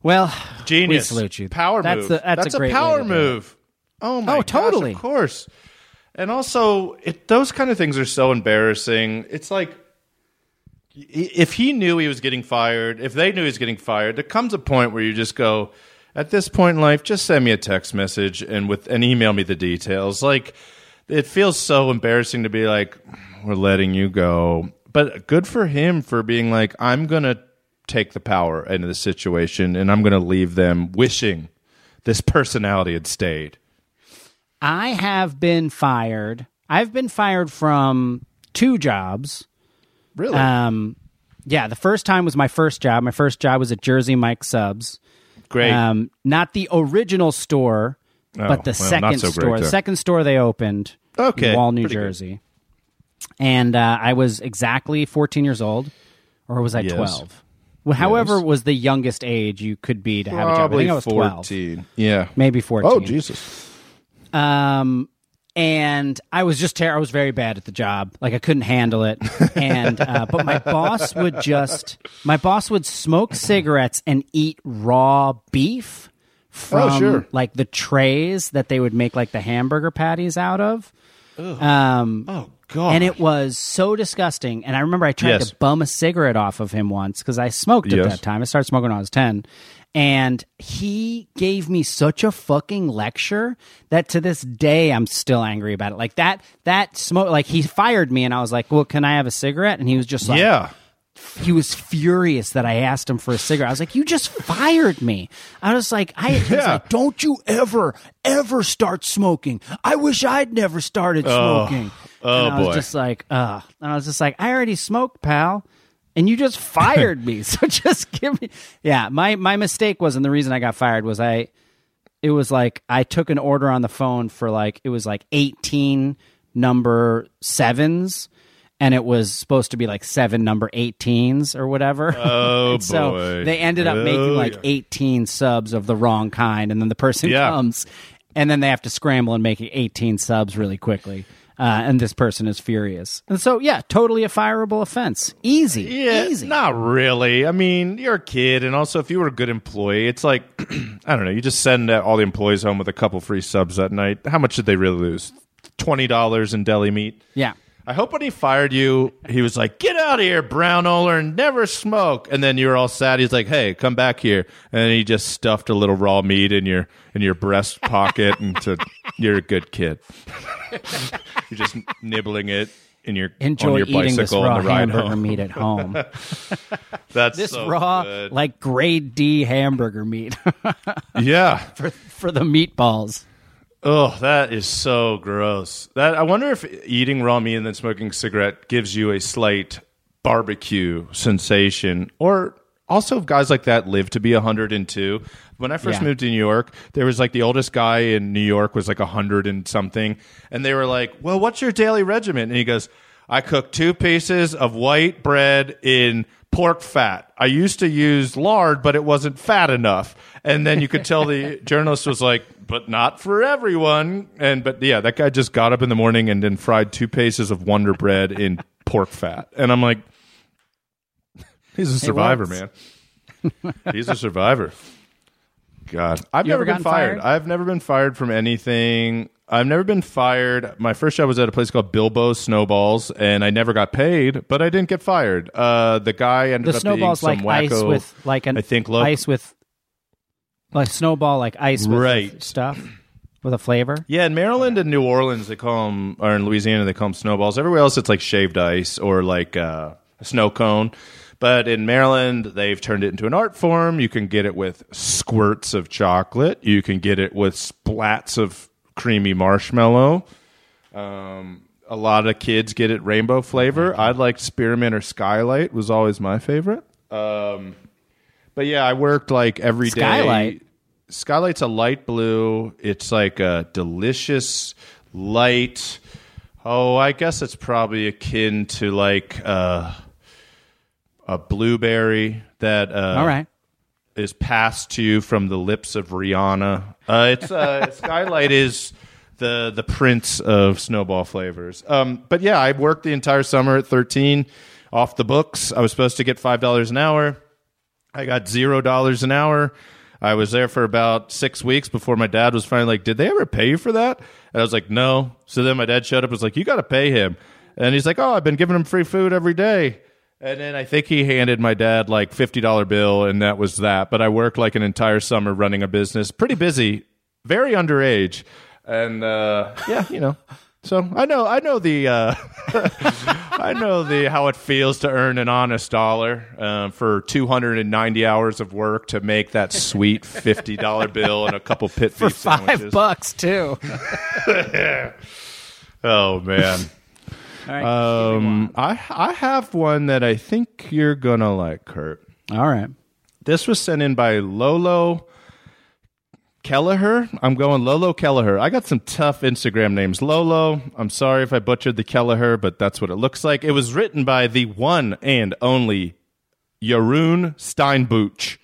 Well, Genius. we salute you. Power that's move. The, that's, a great way power to do it. move. Oh my Oh, gosh, totally. of course. And also, it, those kind of things are so embarrassing. It's like if he knew he was getting fired, if they knew he was getting fired, there comes a point where you just go, at this point in life, just send me a text message and with and email me the details. Like it feels so embarrassing to be like, we're letting you go. But good for him for being like, I'm gonna take the power into the situation and I'm gonna leave them wishing this personality had stayed. I have been fired. I've been fired from two jobs. Really? Um, yeah, the first time was my first job. My first job was at Jersey Mike Subs. Great. Um, not the original store, Oh, but the well, second so store. The second store they opened. Okay, in Wall, New pretty good. Jersey. And uh, I was exactly 14 years old, or was I Yes. 12? Well, however, Yes. was the youngest age you could be to have a job. I think I was 12, 14. Yeah. maybe 14. Oh, Jesus. Um, and I was just terrible. I was very bad at the job. Like I couldn't handle it. And uh, but my boss would just my boss would smoke cigarettes and eat raw beef from Oh, sure. like the trays that they would make like the hamburger patties out of. Um, Oh, God. and it was so disgusting. And I remember I tried Yes. to bum a cigarette off of him once because I smoked at Yes. that time. I started smoking when I was 10. And he gave me such a fucking lecture that to this day I'm still angry about it. Like that, that smoke, like he fired me and I was like, well, can I have a cigarette? And he was just like, yeah. he was furious that I asked him for a cigarette. I was like, "You just fired me." I was like, "I was Yeah. like, don't you ever, ever start smoking? I wish I'd never started smoking." Oh, and I was boy. just like, "Ugh," and I was just like, "I already smoked, pal." And you just fired *laughs* me, *laughs* so just give me. Yeah, my my mistake was, and the reason I got fired was I. It was like I took an order on the phone for like it was like eighteen number sevens, and it was supposed to be like seven number 18s or whatever. *laughs* Oh, And so they ended up Oh, making like yeah. 18 subs of the wrong kind, and then the person Yeah. comes, and then they have to scramble and make 18 subs really quickly. Uh, and this person is furious. And so, yeah, totally a fireable offense. Easy. Yeah, Easy. not really. I mean, you're a kid, and also if you were a good employee, it's like *clears throat* I don't know. You just send uh, all the employees home with a couple free subs that night. How much did they really lose? Twenty dollars in deli meat. Yeah. I hope when he fired you, he was like, "Get out of here, brown Oler, and never smoke." And then you were all sad. He's like, "Hey, come back here," and then he just stuffed a little raw meat in your in your breast pocket, and to *laughs* you're a good kid. *laughs* you're just nibbling it in your Enjoy on your eating this raw on the ride hamburger home. meat at home. *laughs* That's this so raw, good. like grade D hamburger meat yeah. for for the meatballs. Oh, that is so gross. That I wonder if eating raw meat and then smoking a cigarette gives you a slight barbecue sensation, or also if guys like that live to be 102. When I first Yeah. moved to New York, there was like the oldest guy in New York was like 100 and something, and they were like, "Well, what's your daily regimen?" And he goes, "I cook two pieces of white bread in." Pork fat. I used to use lard, but it wasn't fat enough. And then you could tell the *laughs* journalist was like, but not for everyone. And but yeah, that guy just got up in the morning and then fried two pieces of Wonder Bread in pork fat. And I'm like, he's a survivor, man. He's a survivor. God, I've You never ever been fired. fired? I've never been fired from anything. I've never been fired. My first job was at a place called Bilbo's Snowballs, and I never got paid, but I didn't get fired. Uh, the guy ended The up being snowball's some like ice wacko- with like an I think lo- ice with like snowball like ice with Right. stuff with a flavor. Yeah, in Maryland and New Orleans, they call them, or in Louisiana, they call them snowballs. Everywhere else, it's like shaved ice or like uh, a snow cone. But in Maryland, they've turned it into an art form. You can get it with squirts of chocolate. You can get it with splats of creamy marshmallow. Um, a lot of kids get it rainbow flavor. I liked spearmint or skylight was always my favorite. Um, but yeah, I worked like every day. Skylight? Skylight's a light blue. It's like a delicious light. Oh, I guess it's probably akin to like uh, a blueberry that uh, All right. Is passed to you from the lips of Rihanna. Uh, it's uh, *laughs* Skylight is the the prince of snowball flavors. Um, but yeah, I worked the entire summer at 13 off the books. I was supposed to get five dollars an hour. I got zero dollars an hour. I was there for about six weeks before my dad was finally like, "Did they ever pay you for that?" And I was like, "No." So then my dad showed up, and was like, "You got to pay him," and he's like, "Oh, I've been giving him free food every day." And then I think he handed my dad like fifty dollar bill, and that was that. But I worked like an entire summer running a business, pretty busy, very underage, and uh, yeah, you know. So I know, I know the, uh, *laughs* I know the how it feels to earn an honest dollar uh, for two hundred and ninety hours of work to make that sweet fifty dollar bill and a couple pit *laughs* For five sandwiches. bucks too. *laughs* Oh man. All right. Um, I I have one that I think you're gonna like, Kurt. All right. This was sent in by Lolo Kelleher. I'm going Lolo Kelleher. I got some tough Instagram names. Lolo, I'm sorry if I butchered the Kelleher, but that's what it looks like. It was written by the one and only Yaron Steinbuch.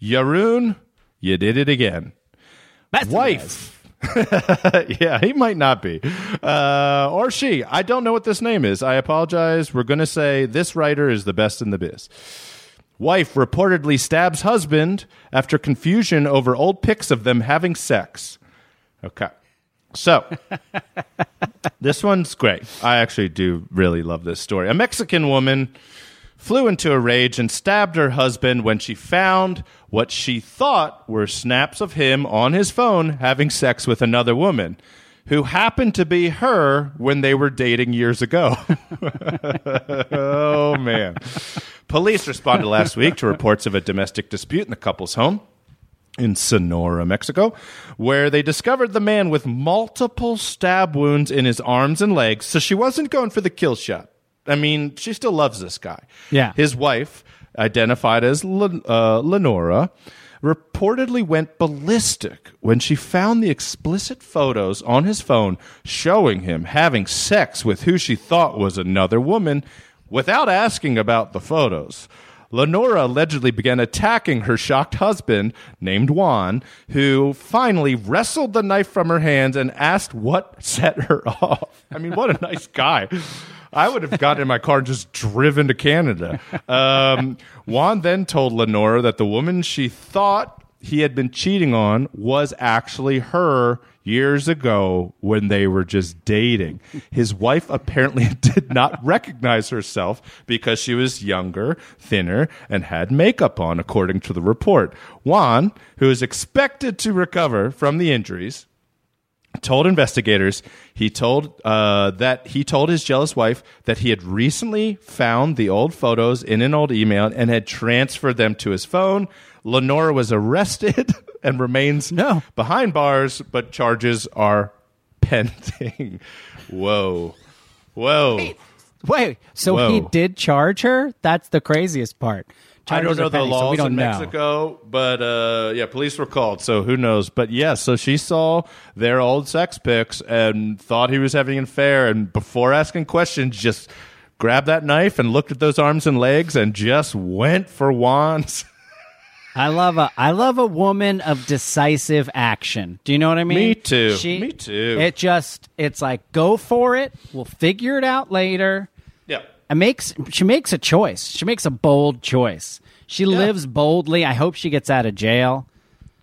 Yaron, you did it again. That's Wife. *laughs* yeah, he might not be. Uh, or she. I don't know what this name is. I apologize. We're going to say this writer is the best in the biz. Wife reportedly stabs husband after confusion over old pics of them having sex. Okay. So, *laughs* this one's great. I actually do really love this story. A Mexican woman flew into a rage and stabbed her husband when she found what she thought were snaps of him on his phone having sex with another woman who happened to be her when they were dating years ago. *laughs* oh, man. Police responded last week to reports of a domestic dispute in the couple's home in Sonora, Mexico, where they discovered the man with multiple stab wounds in his arms and legs. So she wasn't going for the kill shot. I mean, she still loves this guy. Yeah. His wife, identified as Len- uh, Lenora, reportedly went ballistic when she found the explicit photos on his phone showing him having sex with who she thought was another woman without asking about the photos. Lenora allegedly began attacking her shocked husband, named Juan, who finally wrestled the knife from her hands and asked what *laughs* set her off. I mean, what a nice guy. I would have gotten in my car and just driven to Canada. Um, Juan then told Lenora that the woman she thought he had been cheating on was actually her years ago when they were just dating. His wife apparently *laughs* did not recognize herself because she was younger, thinner, and had makeup on, according to the report. Juan, who is expected to recover from the injuries, told investigators he told uh, that he told his jealous wife that he had recently found the old photos in an old email and had transferred them to his phone. Lenora was arrested *laughs* and remains No. behind bars, but charges are pending. *laughs* Whoa, whoa! Wait, so Whoa. he did charge her? That's the craziest part. I don't know the so laws don't in know. Mexico, but uh, yeah, police were called, so who knows? But yes, so she saw their old sex pics and thought he was having an affair, and before asking questions, just grabbed that knife and looked at those arms and legs and just went for wands. *laughs* I love a I love a woman of decisive action. Do you know what I mean? Me too. Me too. It just it's like go for it. We'll figure it out later. Yeah. It makes she makes a choice. She makes a bold choice. She lives boldly. I hope she gets out of jail.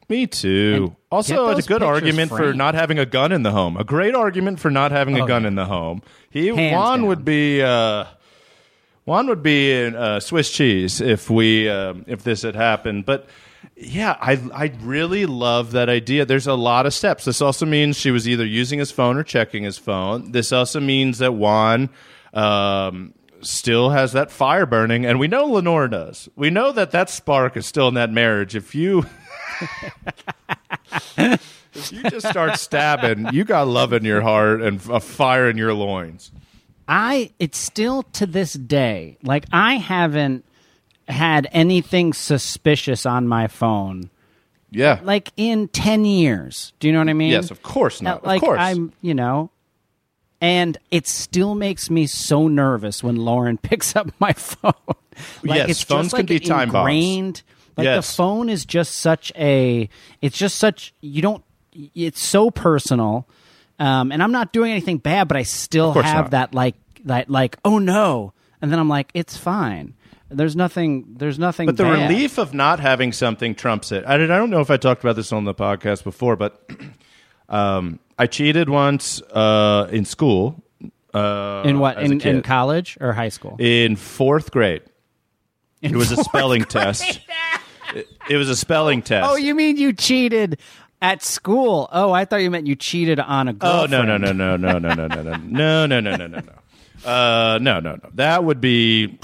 Me too. And Also, it's a good argument for not having a gun in the home. A great argument for not having a Oh, gun yeah. in the home. He Hands Juan down. would be uh, Juan would be in uh, Swiss cheese if we um, if this had happened. But yeah, I I really love that idea. There's a lot of steps. This also means she was either using his phone or checking his phone. This also means that Juan. Um, Still has that fire burning, and we know Lenore does. We know that that spark is still in that marriage. If you *laughs* if you just start stabbing, you got love in your heart and a fire in your loins. I it's still to this day like I haven't had anything suspicious on my phone Yeah. like in 10 years. Do you know what I mean? yes, of course not. Like of course. I'm, you know, and it still makes me so nervous when Lauren *laughs* picks up my phone. *laughs* like Yes, it's phones just can like be time bombs. Like Yes. the phone is just such a. It's just such you don't. It's so personal, um, and I'm not doing anything bad, but I still have not. that like that like oh no, and then I'm like it's fine. There's nothing. There's nothing. But the bad. relief of not having something trumps it. I, I don't know if I talked about this on the podcast before, but *clears throat* um, I cheated once uh, in school. Uh, in what in, in college or high school. in fourth grade. In It was a spelling grade. test. It, it was a spelling test. Oh, you mean you cheated at school? Oh, I thought you meant you cheated on a Oh girlfriend. no no no no no no no no no no no no no no no. Uh, no no no. That would be.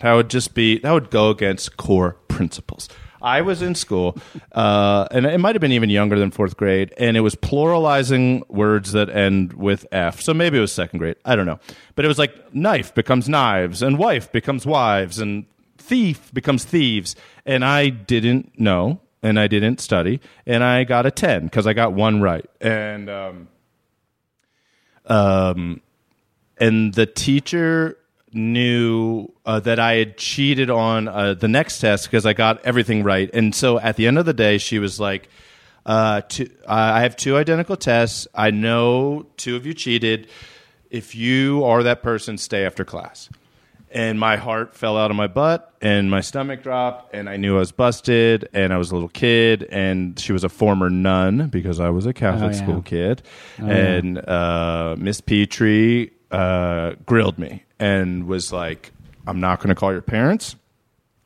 That would just be. That would go against core principles. I was in school, uh, and it might have been even younger than fourth grade, and it was pluralizing words that end with F. So maybe it was second grade. I don't know, but it was like knife becomes knives, and wife becomes wives, and thief becomes thieves. And I didn't know, and I didn't study, and I got a ten because I got one right, and um, um, and the teacher knew uh, that I had cheated on uh, the next test because I got everything right. And so at the end of the day, she was like, uh, two, I have two identical tests. I know two of you cheated. If you are that person, stay after class. And my heart fell out of my butt and my stomach dropped and I knew I was busted and I was a little kid and she was a former nun because I was a Catholic Oh, yeah. school kid. and uh, Miss Petrie uh, grilled me and was like, I'm not going to call your parents,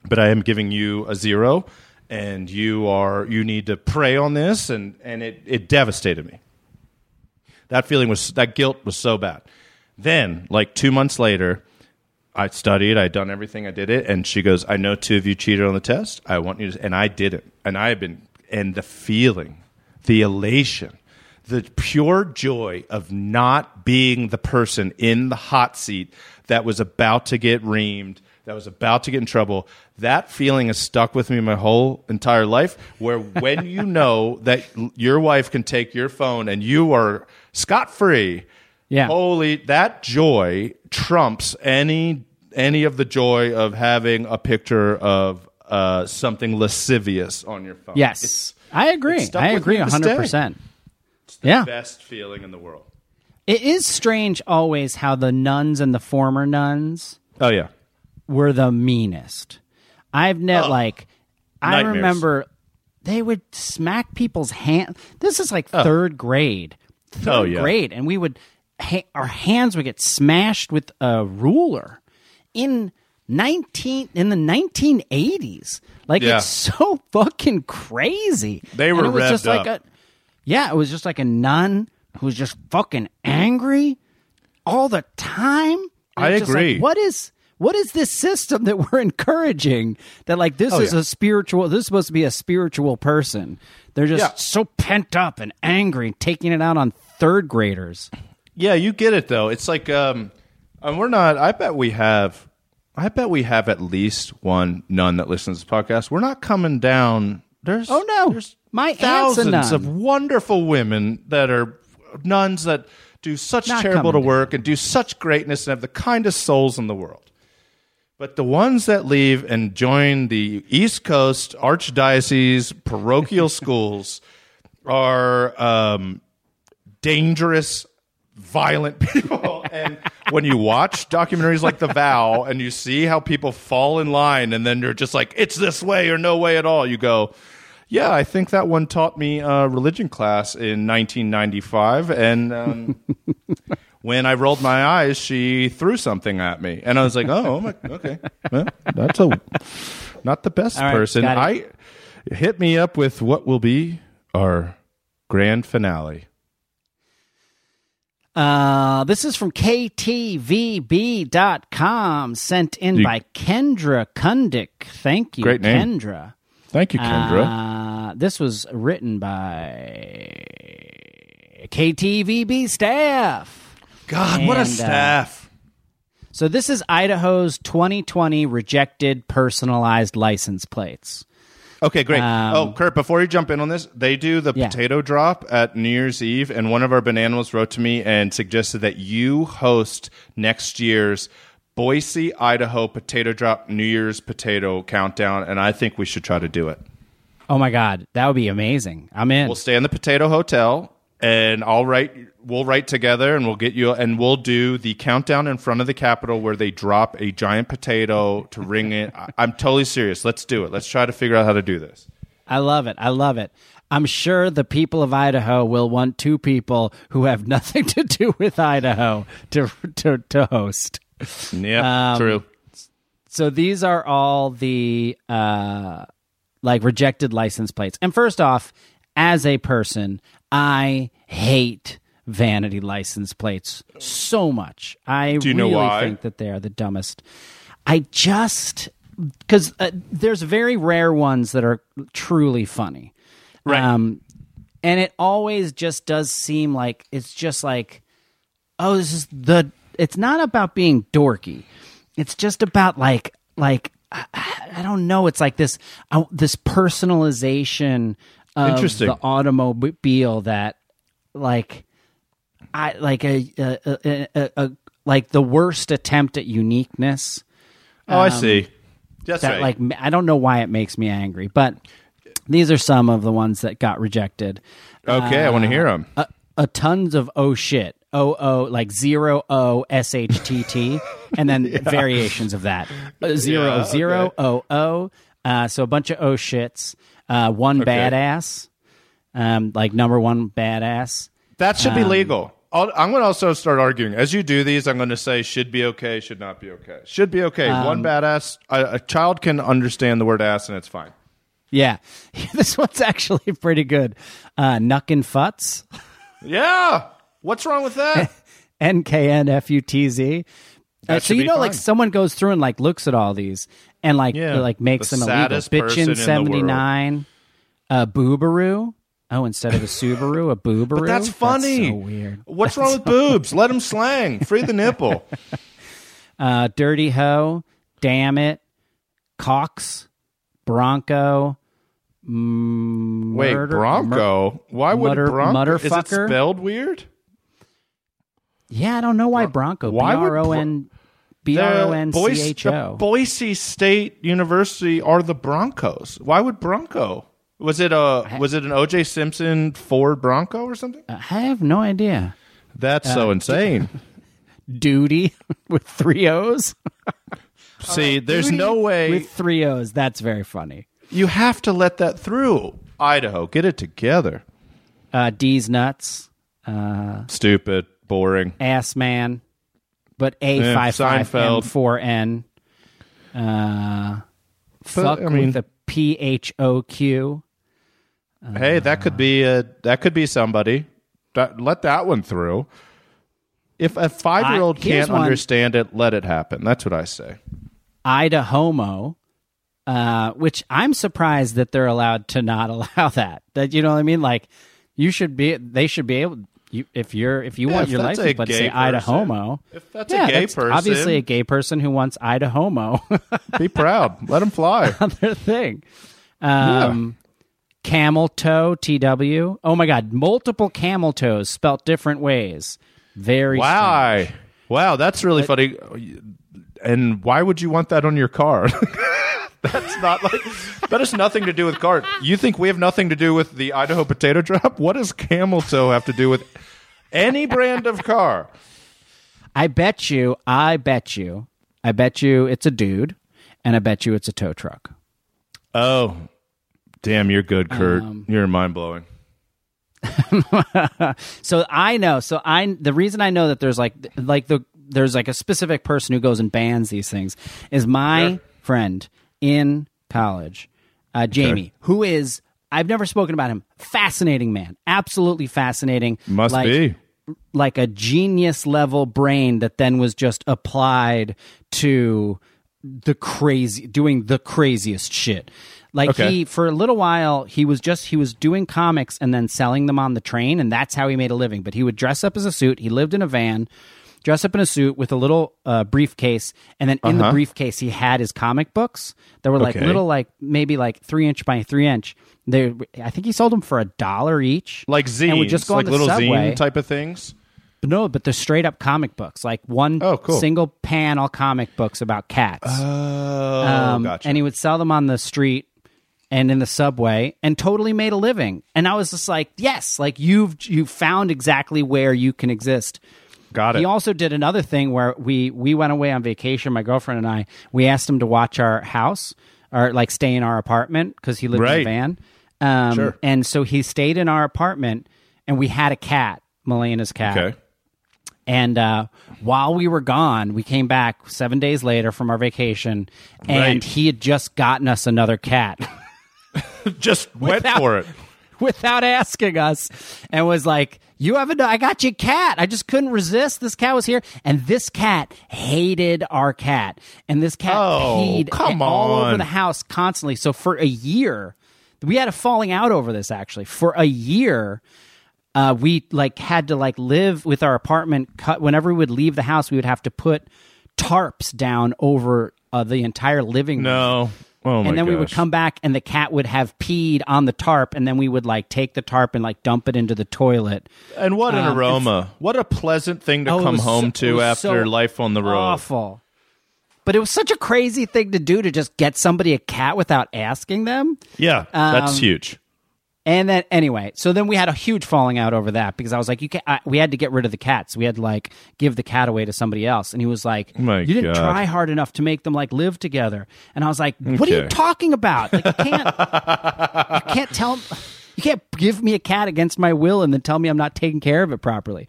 but I am giving you a zero and you are you need to pray on this and, and it, it devastated me. That feeling was that guilt was so bad. Then, like two months later, I studied, I'd done everything, I did it, and she goes, I know two of you cheated on the test. I want you to and I didn't. And I have been and the feeling, the elation, the pure joy of not being the person in the hot seat that was about to get reamed, that was about to get in trouble. That feeling has stuck with me my whole entire life. Where when you *laughs* know that your wife can take your phone and you are scot free, Yeah. holy that joy trumps any any of the joy of having a picture of uh, something lascivious on your phone. Yes, It's I agree. I agree hundred percent. The Yeah, best feeling in the world. it is strange always how the nuns and the former nuns Oh yeah. were the meanest. I've never like I Nightmares. remember they would smack people's hand. This is like oh. third grade, oh, third Oh, yeah. grade, and we would ha- our hands would get smashed with a ruler in nineteen in the nineteen eighties. Like Yeah. it's so fucking crazy. They And were it was just revved like up. a yeah, it was just like a nun who was just fucking angry all the time. And I just like, agree. what is what is this system that we're *laughs* encouraging? That like this Oh, is yeah. a spiritual. This is supposed to be a spiritual person. They're just Yeah. so pent up and angry, taking it out on third graders. Yeah, you get it though. It's like um and we're not I bet we have I bet we have at least one nun that listens to the podcast. We're not coming down there's Oh, no. there's My thousands of wonderful women that are nuns that do such Not charitable to work and do such greatness and have the kindest souls in the world. But the ones that leave and join the East Coast Archdiocese parochial *laughs* schools are um, dangerous, violent *laughs* people. and when you watch documentaries like The Vow and you see how people fall in line and then you're just like, it's this way or no way at all, you go, yeah, I think that one taught me uh, religion class in 1995. And um, *laughs* when I rolled my eyes, she threw something at me. And I was like, oh, my, okay. *laughs* Well, that's a, not the best right, person. I hit me up with what will be our grand finale. Uh, this is from KTVB.com, sent in You- by Kendra Kundik. Thank you. Kendra. Thank you, Kendra. Uh, this was written by KTVB staff. God, what a and, uh, staff. So this is Idaho's 2020 rejected personalized license plates. Okay, great. Um, oh, Kurt, before you jump in on this, they do the Yeah. potato drop at New Year's Eve, and one of our bananas wrote to me and suggested that you host next year's Boise, Idaho potato drop New Year's potato countdown, and I think we should try to do it. Oh my God, that would be amazing. I'm in. We'll stay in the potato hotel, and I'll write. We'll write together, and we'll get you, and we'll do the countdown in front of the Capitol where they drop a giant potato to ring it. I'm totally serious. Let's do it. Let's try to figure out how to do this. I love it. I love it. I'm sure the people of Idaho will want two people who have *laughs* nothing to do with Idaho to to, to host. Yeah, Um, true. So these are all the uh, like rejected license plates. And first off, as a person, I hate vanity license plates so much. I Do you know really why? think that they are the dumbest. I just because uh, there's very rare ones that are truly funny. Right. Um, and it always just does seem like it's just like, oh, this is the. It's not about being dorky. It's just about like like I, I don't know. It's like this uh, this personalization of Interesting. the automobile that like I like a, a, a, a, a like the worst attempt at uniqueness Oh, I um, see. That's that right. like I don't know why it makes me angry, but these are some of the ones that got rejected. okay, I want to uh, hear them. A, a tons of oh shit, oh oh like zero o s h t t, and then *laughs* variations of that Uh, zero Yeah, zero okay. o o. Uh, so a bunch of oh shits. Uh, one badass, um, like number one badass. That should be um, legal. I'll, I'm going to also start arguing. As you do these, I'm going to say should be okay, should not be okay. Should be okay. Um, One badass, a, a child can understand the word ass and it's fine. Yeah, *laughs* this one's actually pretty good. Uh, Nuckin' Futz. Yeah. What's wrong with that? *laughs* N K N F U T Z. Uh, so you know, like someone goes through and like looks at all these and like Yeah. like makes The them illegal. saddest person in Bitchin seventy nine, uh, Boobaroo. Oh, instead of a Subaru, a *laughs* Boobaroo. But that's funny. so weird. What's wrong with boobs? Let them slang. Free the nipple. *laughs* Uh, Dirty Hoe, damn it, Cox, Bronco, mm, Wait, murder- Bronco? Why would mutter- Bronco? Is it spelled weird? Yeah, I don't know why Bronco. B Why would R O N B R O N C Boise, the Boise State University are the Broncos. Why would Bronco? Was it a was it an O.J. Simpson Ford Bronco or something? I have no idea. That's Uh, so insane. *laughs* Duty *laughs* with three O's. *laughs* See, there's no way With three O's. That's very funny. you have to let that through. Idaho, get it together. Uh, D's nuts. Uh, Stupid, boring. ass man, but A Yeah, five five M Seinfeld. four N. Uh, fuck I mean- with the P H O Q. hey, that could be a that could be somebody. That, let that one through. If a five year old I- here's can't one. understand it, let it happen. That's what I say. Idahomo, uh, which I'm surprised that they're allowed to not *laughs* allow that. That you know what I mean? Like you should be. They should be able. You, if you're if you Yeah, want if your license plate to say person. Idahomo, If that's a gay that's person, obviously a gay person who wants Idahomo. *laughs* be proud. Let them fly. *laughs* Other thing. Um, Camel toe, TW. Oh my God, multiple camel toes spelt different ways. Very. Why? Wow, that's really funny. And why would you want that on your car? *laughs* that's not like that has nothing to do with car. You think we have nothing to do with the Idaho potato drop? *laughs* What does camel toe have to do with any brand of car? I bet you, I bet you, I bet you it's a dude, and I bet you it's a tow truck. Oh, damn! You're good, Kurt. Um, you're mind blowing. *laughs* So I know. So I the reason I know that there's like like the there's like a specific person who goes and bans these things is my Sure. friend in college, uh, Jamie, who is I've never spoken about him. Fascinating man, absolutely fascinating. Must like, be. like a genius level brain that then was just applied to the crazy doing the craziest shit like Okay. he for a little while he was just he was doing comics and then selling them on the train and that's how he made a living but he would dress up as a suit he lived in a van dress up in a suit with a little uh, briefcase and then in the Uh-huh. briefcase he had his comic books that were like Okay. little like maybe like three inch by three inch they i think he sold them for a dollar each Like zines, and would just go like on the little subway. zine type of things. But no, but they're straight up comic books, like one Oh, cool. single panel comic books about cats. Oh, Um, gotcha. And he would sell them on the street and in the subway, and totally made a living. And I was just like, yes, like you've you found exactly where you can exist. Got it. He also did another thing where we we went away on vacation. My girlfriend and I. We asked him to watch our house or like stay in our apartment because he lived in a van. Um, Sure. And so he stayed in our apartment, and we had a cat, Melena's cat. okay. And uh, while we were gone, we came back seven days later from our vacation, and Right. he had just gotten us another cat *laughs* Just went Without- for it. *laughs* without asking us, and was like, "You have a, I got you a cat. I just couldn't resist. This cat was here, and this cat hated our cat, and this cat Oh, peed come all over the house constantly. So for a year, we had a falling out over this. Actually, for a year." uh, we like had to like live with our apartment cut whenever we would leave the house we would have to put tarps down over uh, the entire living room No. Oh and then we would come back and the cat would have peed on the tarp and then we would like take the tarp and like dump it into the toilet And what an Um, aroma! What a pleasant thing to Oh, come home so- to after so life on the road. awful but it was such a crazy thing to do to just get somebody a cat without asking them Yeah, that's Um, huge. And then anyway, so then we had a huge falling out over that because I was like, you can I, we had to get rid of the cats. We had to like give the cat away to somebody else. And he was like, My you didn't God. try hard enough to make them like live together. And I was like, what are you talking about? Like you can't, you *laughs* can't tell. You can't give me a cat against my will and then tell me I'm not taking care of it properly.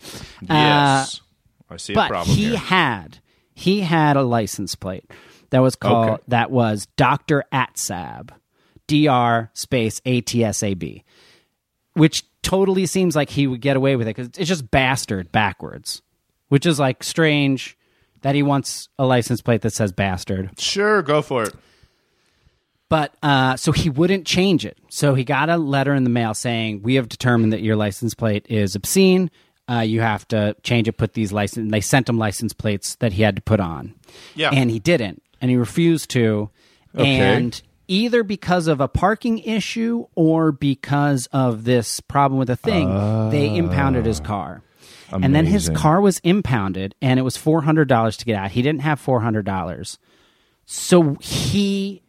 Uh, Yes, I see a but problem he here. had he had a license plate that was called Okay. that was Doctor Atsab, Dr. space A T S A B, which totally seems like he would get away with it because it's just bastard backwards, which is like strange that he wants a license plate that says bastard. Sure, go for it. But uh, so he wouldn't change it. So he got a letter in the mail saying, "We have determined that your license plate is obscene. Uh, you have to change it. Put these license." They sent him license plates that he had to put on. Yeah. and he didn't. and he refused to. Okay. And either because of a parking issue or because of this problem with the thing, they impounded his car. And then his car was impounded, and it was four hundred dollars to get out. He didn't have four hundred dollars, so he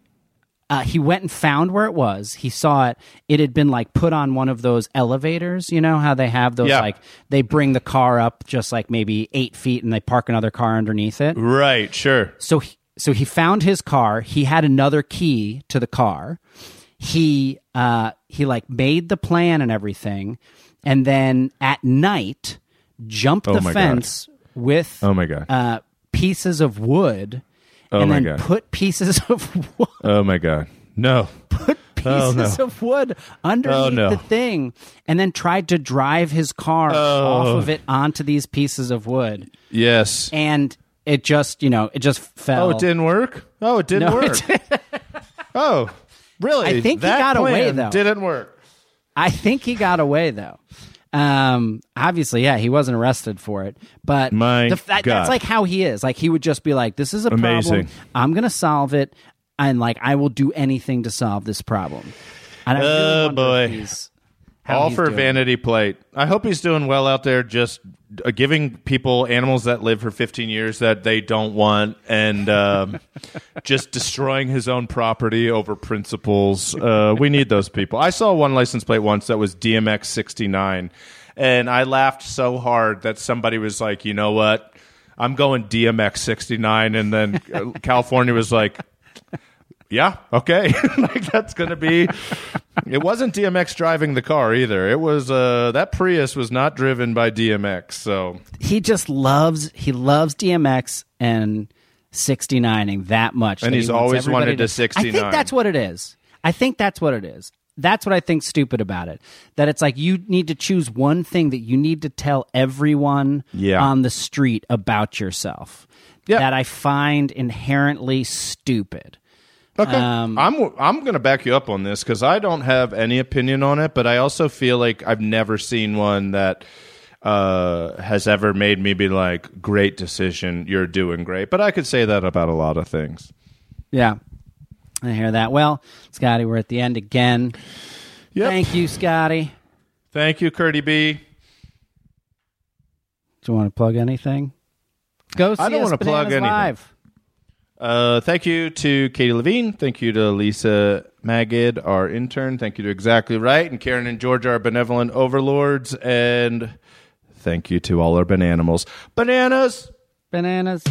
uh, he went and found where it was. He saw it. It had been like put on one of those elevators. You know how they have those Yeah. like they bring the car up just like maybe eight feet, and they park another car underneath it. Right, sure. So he, so he found his car. He had another key to the car. He uh he like made the plan and everything, and then at night jumped Oh the my God. fence with Oh my god. uh pieces of wood. Oh and my then God. put pieces of *laughs* wood, oh my god. No. put Oh, pieces no. of wood underneath Oh, no. the thing, and then tried to drive his car Oh. off of it onto these pieces of wood, Yes. and it just you know it just fell. Oh, it didn't work? Oh, it didn't No, it work. *laughs* oh, really? I think he that got away, though. Didn't work. I think he got away though. Um, obviously, yeah, he wasn't arrested for it, but My the, that, God. that's like how he is. Like he would just be like, "This is a problem. I'm gonna solve it, and like I will do anything to solve this problem." And I really Oh, wonder boy. if he's, All for doing. vanity plate. I hope he's doing well out there, just uh, giving people animals that live for 15 years that they don't want, and um, *laughs* just destroying his own property over principles. Uh, we need those people. I saw one license plate once that was DMX 69, and I laughed so hard that somebody was like, "You know what? I'm going DMX 69," and then uh, *laughs* California was like. Yeah. Okay. *laughs* like that's gonna be. *laughs* It wasn't DMX driving the car either. It was uh that Prius was not driven by DMX. So He just loves he loves DMX and 69ing that much, And that he's he always wanted to I 69. think that's what it is. I think that's what it is. That's what I think stupid about it. That it's like you need to choose one thing that you need to tell everyone Yeah. on the street about yourself. Yeah. That I find inherently stupid. Okay. Um, I'm I'm gonna back you up on this because I don't have any opinion on it, but I also feel like I've never seen one that uh has ever made me be like, "Great decision, you're doing great." But I could say that about a lot of things. Yeah. I hear that. Well, Scotty, we're at the end again. Yep. Thank you, Scotty. Thank you, Curdy B. Do you want to plug anything? Go see I don't us wanna plug anything. live. Uh, thank you to Katie Levine. Thank you to Lisa Magid, our intern. Thank you to Exactly Right and Karen and George, our benevolent overlords. And thank you to all our bananimals. Bananas! Bananas.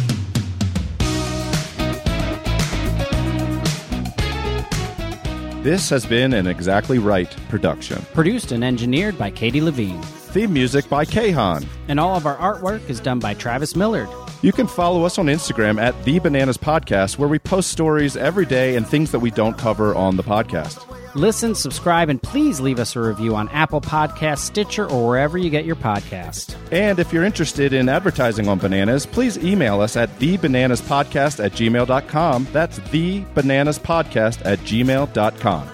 This has been an Exactly Right production. Produced and engineered by Katie Levine. Theme music by Kahan. And all of our artwork is done by Travis Millard. You can follow us on Instagram at The Bananas Podcast, where we post stories every day and things that we don't cover on the podcast. Listen, subscribe, and please leave us a review on Apple Podcasts, Stitcher, or wherever you get your podcast. And if you're interested in advertising on bananas, please email us at thebananaspodcast at gmail.com. That's thebananaspodcast at gmail.com.